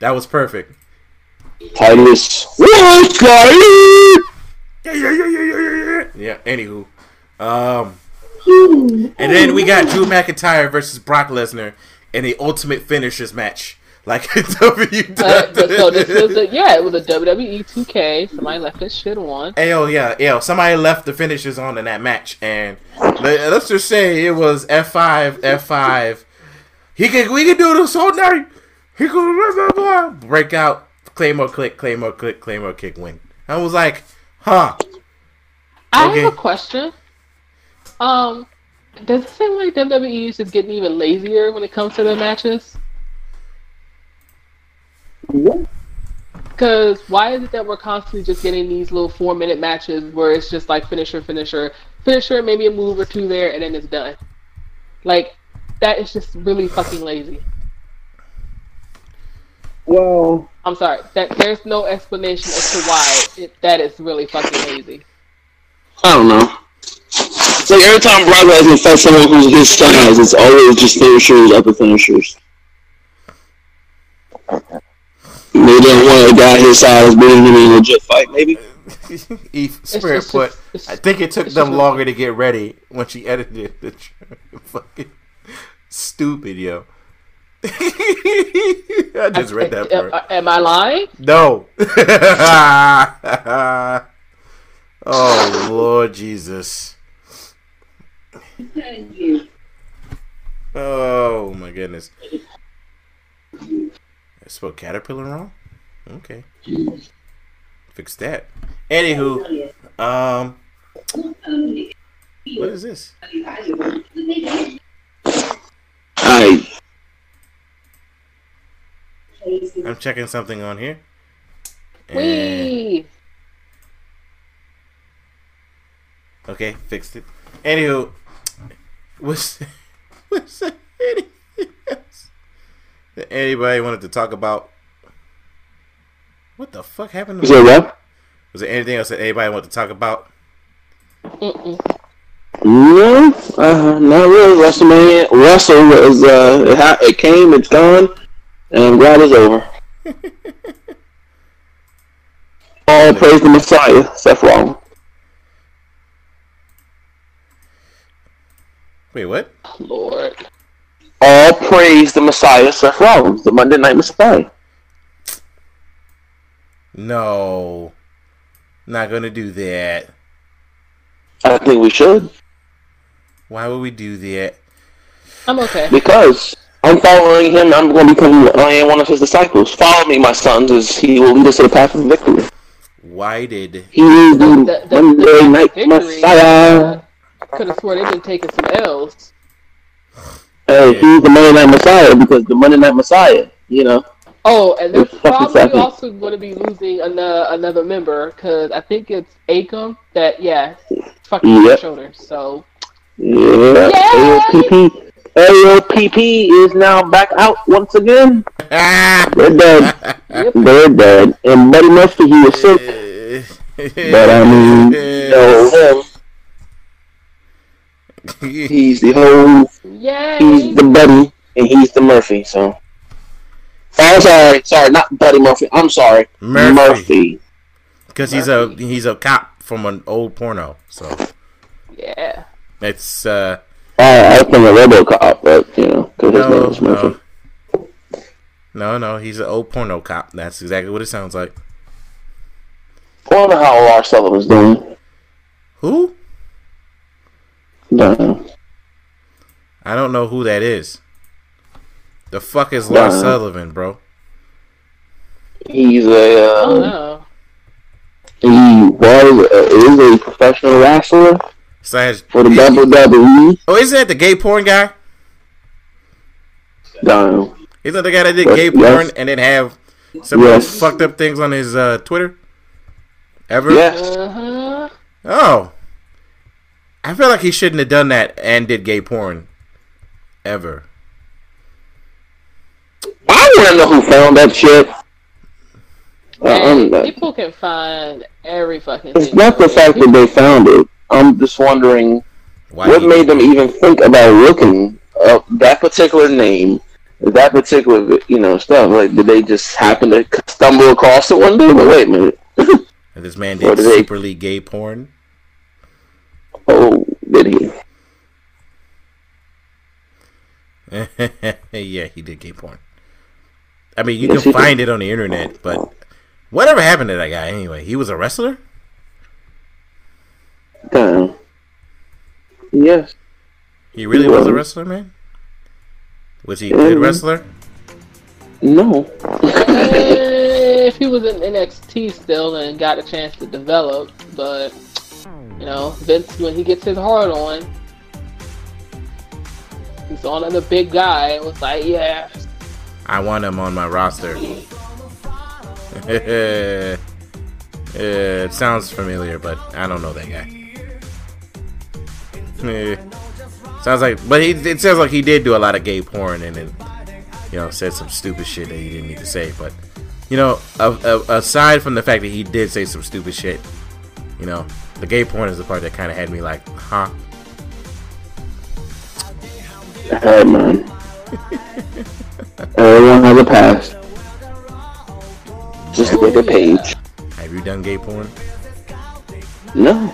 That was perfect." Titus. What, guy? Yeah, yeah, yeah, yeah, yeah, yeah, yeah. Yeah. Anywho, um, and then we got Drew McIntyre versus Brock Lesnar in the Ultimate Finishers match, like W. Uh, so this was a, yeah, it was a WWE 2K. Somebody left this shit on. Hey, oh yeah, yeah. Somebody left the finishers on in that match, and let, us just say it was F five, F five. He can, we can do this all night. He can blah, blah, blah. break out, claymore click, claymore click, claymore kick, win. I was like, huh? I Okay. have a question. Um, does it seem like WWE is just getting even lazier when it comes to their matches? Because why is it that we're constantly just getting these little four minute matches where it's just like finisher, finisher, finisher, maybe a move or two there, and then it's done? Like, that is just really fucking lazy. Well, I'm sorry. That there's no explanation as to why it, that is really fucking lazy. I don't know. It's like every time Brock Lesnar fights someone who's his size, it's always just finishers, upper finishers. They don't want a guy his size beating him in a legit fight, maybe. Eve Spirit just- put. it's- I think it took them longer to get ready when she edited the tr- fucking stupid yo. I just read that Am- part. Uh, am I lying? No. oh Lord Jesus. Oh my goodness. I spelled caterpillar wrong? Okay. Fix that. Anywho, um what is this? Hi. I'm checking something on here. And- Okay, fixed it. Anywho, was was there anything else that anybody wanted to talk about? What the fuck happened to me? rap? Was there anything else that anybody wanted to talk about? Mm-mm. No, uh, huh, not really. WrestleMania, Wrestle was uh, it, ha- it came, it's gone, and I'm glad it's over. All praise the Messiah, Seth Rollins. Wait, what? Lord. All praise the Messiah, Seth Rollins, the Monday Night Messiah. No, not gonna do that. I think we should Why would we do that? I'm okay. because I'm following him. I'm going to become I am one of his disciples. Follow me, my sons, as he will lead us to the path of victory. Why did He is the, The- the- Monday the Night victory, Messiah. Uh, Could have sworn they've been taking some L's. Hey, Yeah. he's the Monday Night Messiah because the Monday Night Messiah, you know. Oh, and they're probably second. also going to be losing another another member because I think it's Akam that yeah, fucking Yep. yep. shoulder. So Yeah. Yay! AOPP. AOPP is now back out once again. ah? They're dead. yep. They're dead. And Buddy Murphy, he was sick. But I mean, you know him. He's the whole Yay! he's the Buddy and he's the Murphy, so Oh, I'm sorry, sorry, not Buddy Murphy. I'm sorry. Murphy. Murphy. because he's a he's a cop from an old porno. So yeah. it's uh I, I think a RoboCop, but you know, because his name no is Murphy. no no no he's an old porno cop. That's exactly what it sounds like. I wonder how Lars Sullivan's doing. Who? Don't. I don't know who that is. The fuck is Lars Nah. Sullivan, bro? He's a Oh uh, no. he was uh, is a professional wrestler Slash. for the WWE. Oh, isn't that the gay porn guy? Don't. Isn't that the guy that did Yes, gay yes. porn and then have some Yes. fucked up things on his uh, Twitter? Ever? Yes. Uh huh. Oh. I feel like he shouldn't have done that and did gay porn. Ever. I want to know who found that shit. Uh, people can find every fucking it's thing. not the fact that they found it. I'm just wondering Why what made them even think about looking up that particular name, that particular you know stuff. Like, did they just happen to stumble across it one day? But wait a minute. that this man What did did they- gay porn? Oh, did he? yeah, he did gay porn. I mean, you Yes, he can did. find it on the internet, but whatever happened to that guy anyway? He was a wrestler? Damn. Yes. He really He was a wrestler, man? Was he a good Mhm. wrestler? No. Eh, if he was in NXT still and got a chance to develop, but you know, Vince when he gets his heart on, he's on another big guy. It was like, yeah, I want him on my roster. it sounds familiar, but I don't know that guy. Sounds like, but he, it sounds like he did do a lot of gay porn and then, you know, said some stupid shit that he didn't need to say. But, you know, aside from the fact that he did say some stupid shit, you know, the gay porn is the part that kind of had me like, huh? Hey man. Everyone has a past. Just look at Paige. Have you done gay porn? No.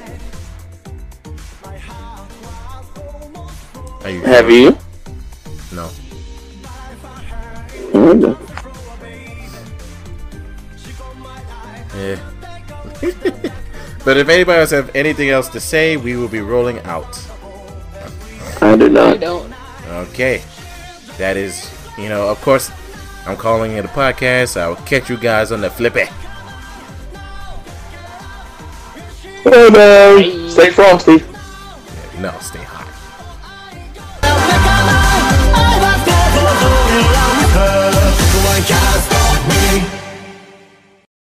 You Have you? No. No. Yeah. but if anybody else have anything else to say, we will be rolling out. I do not. I not. don't. Okay. That is, you know, of course, I'm calling it a podcast. I will catch you guys on the flippy. Bye bye. Stay frosty. No, stay home.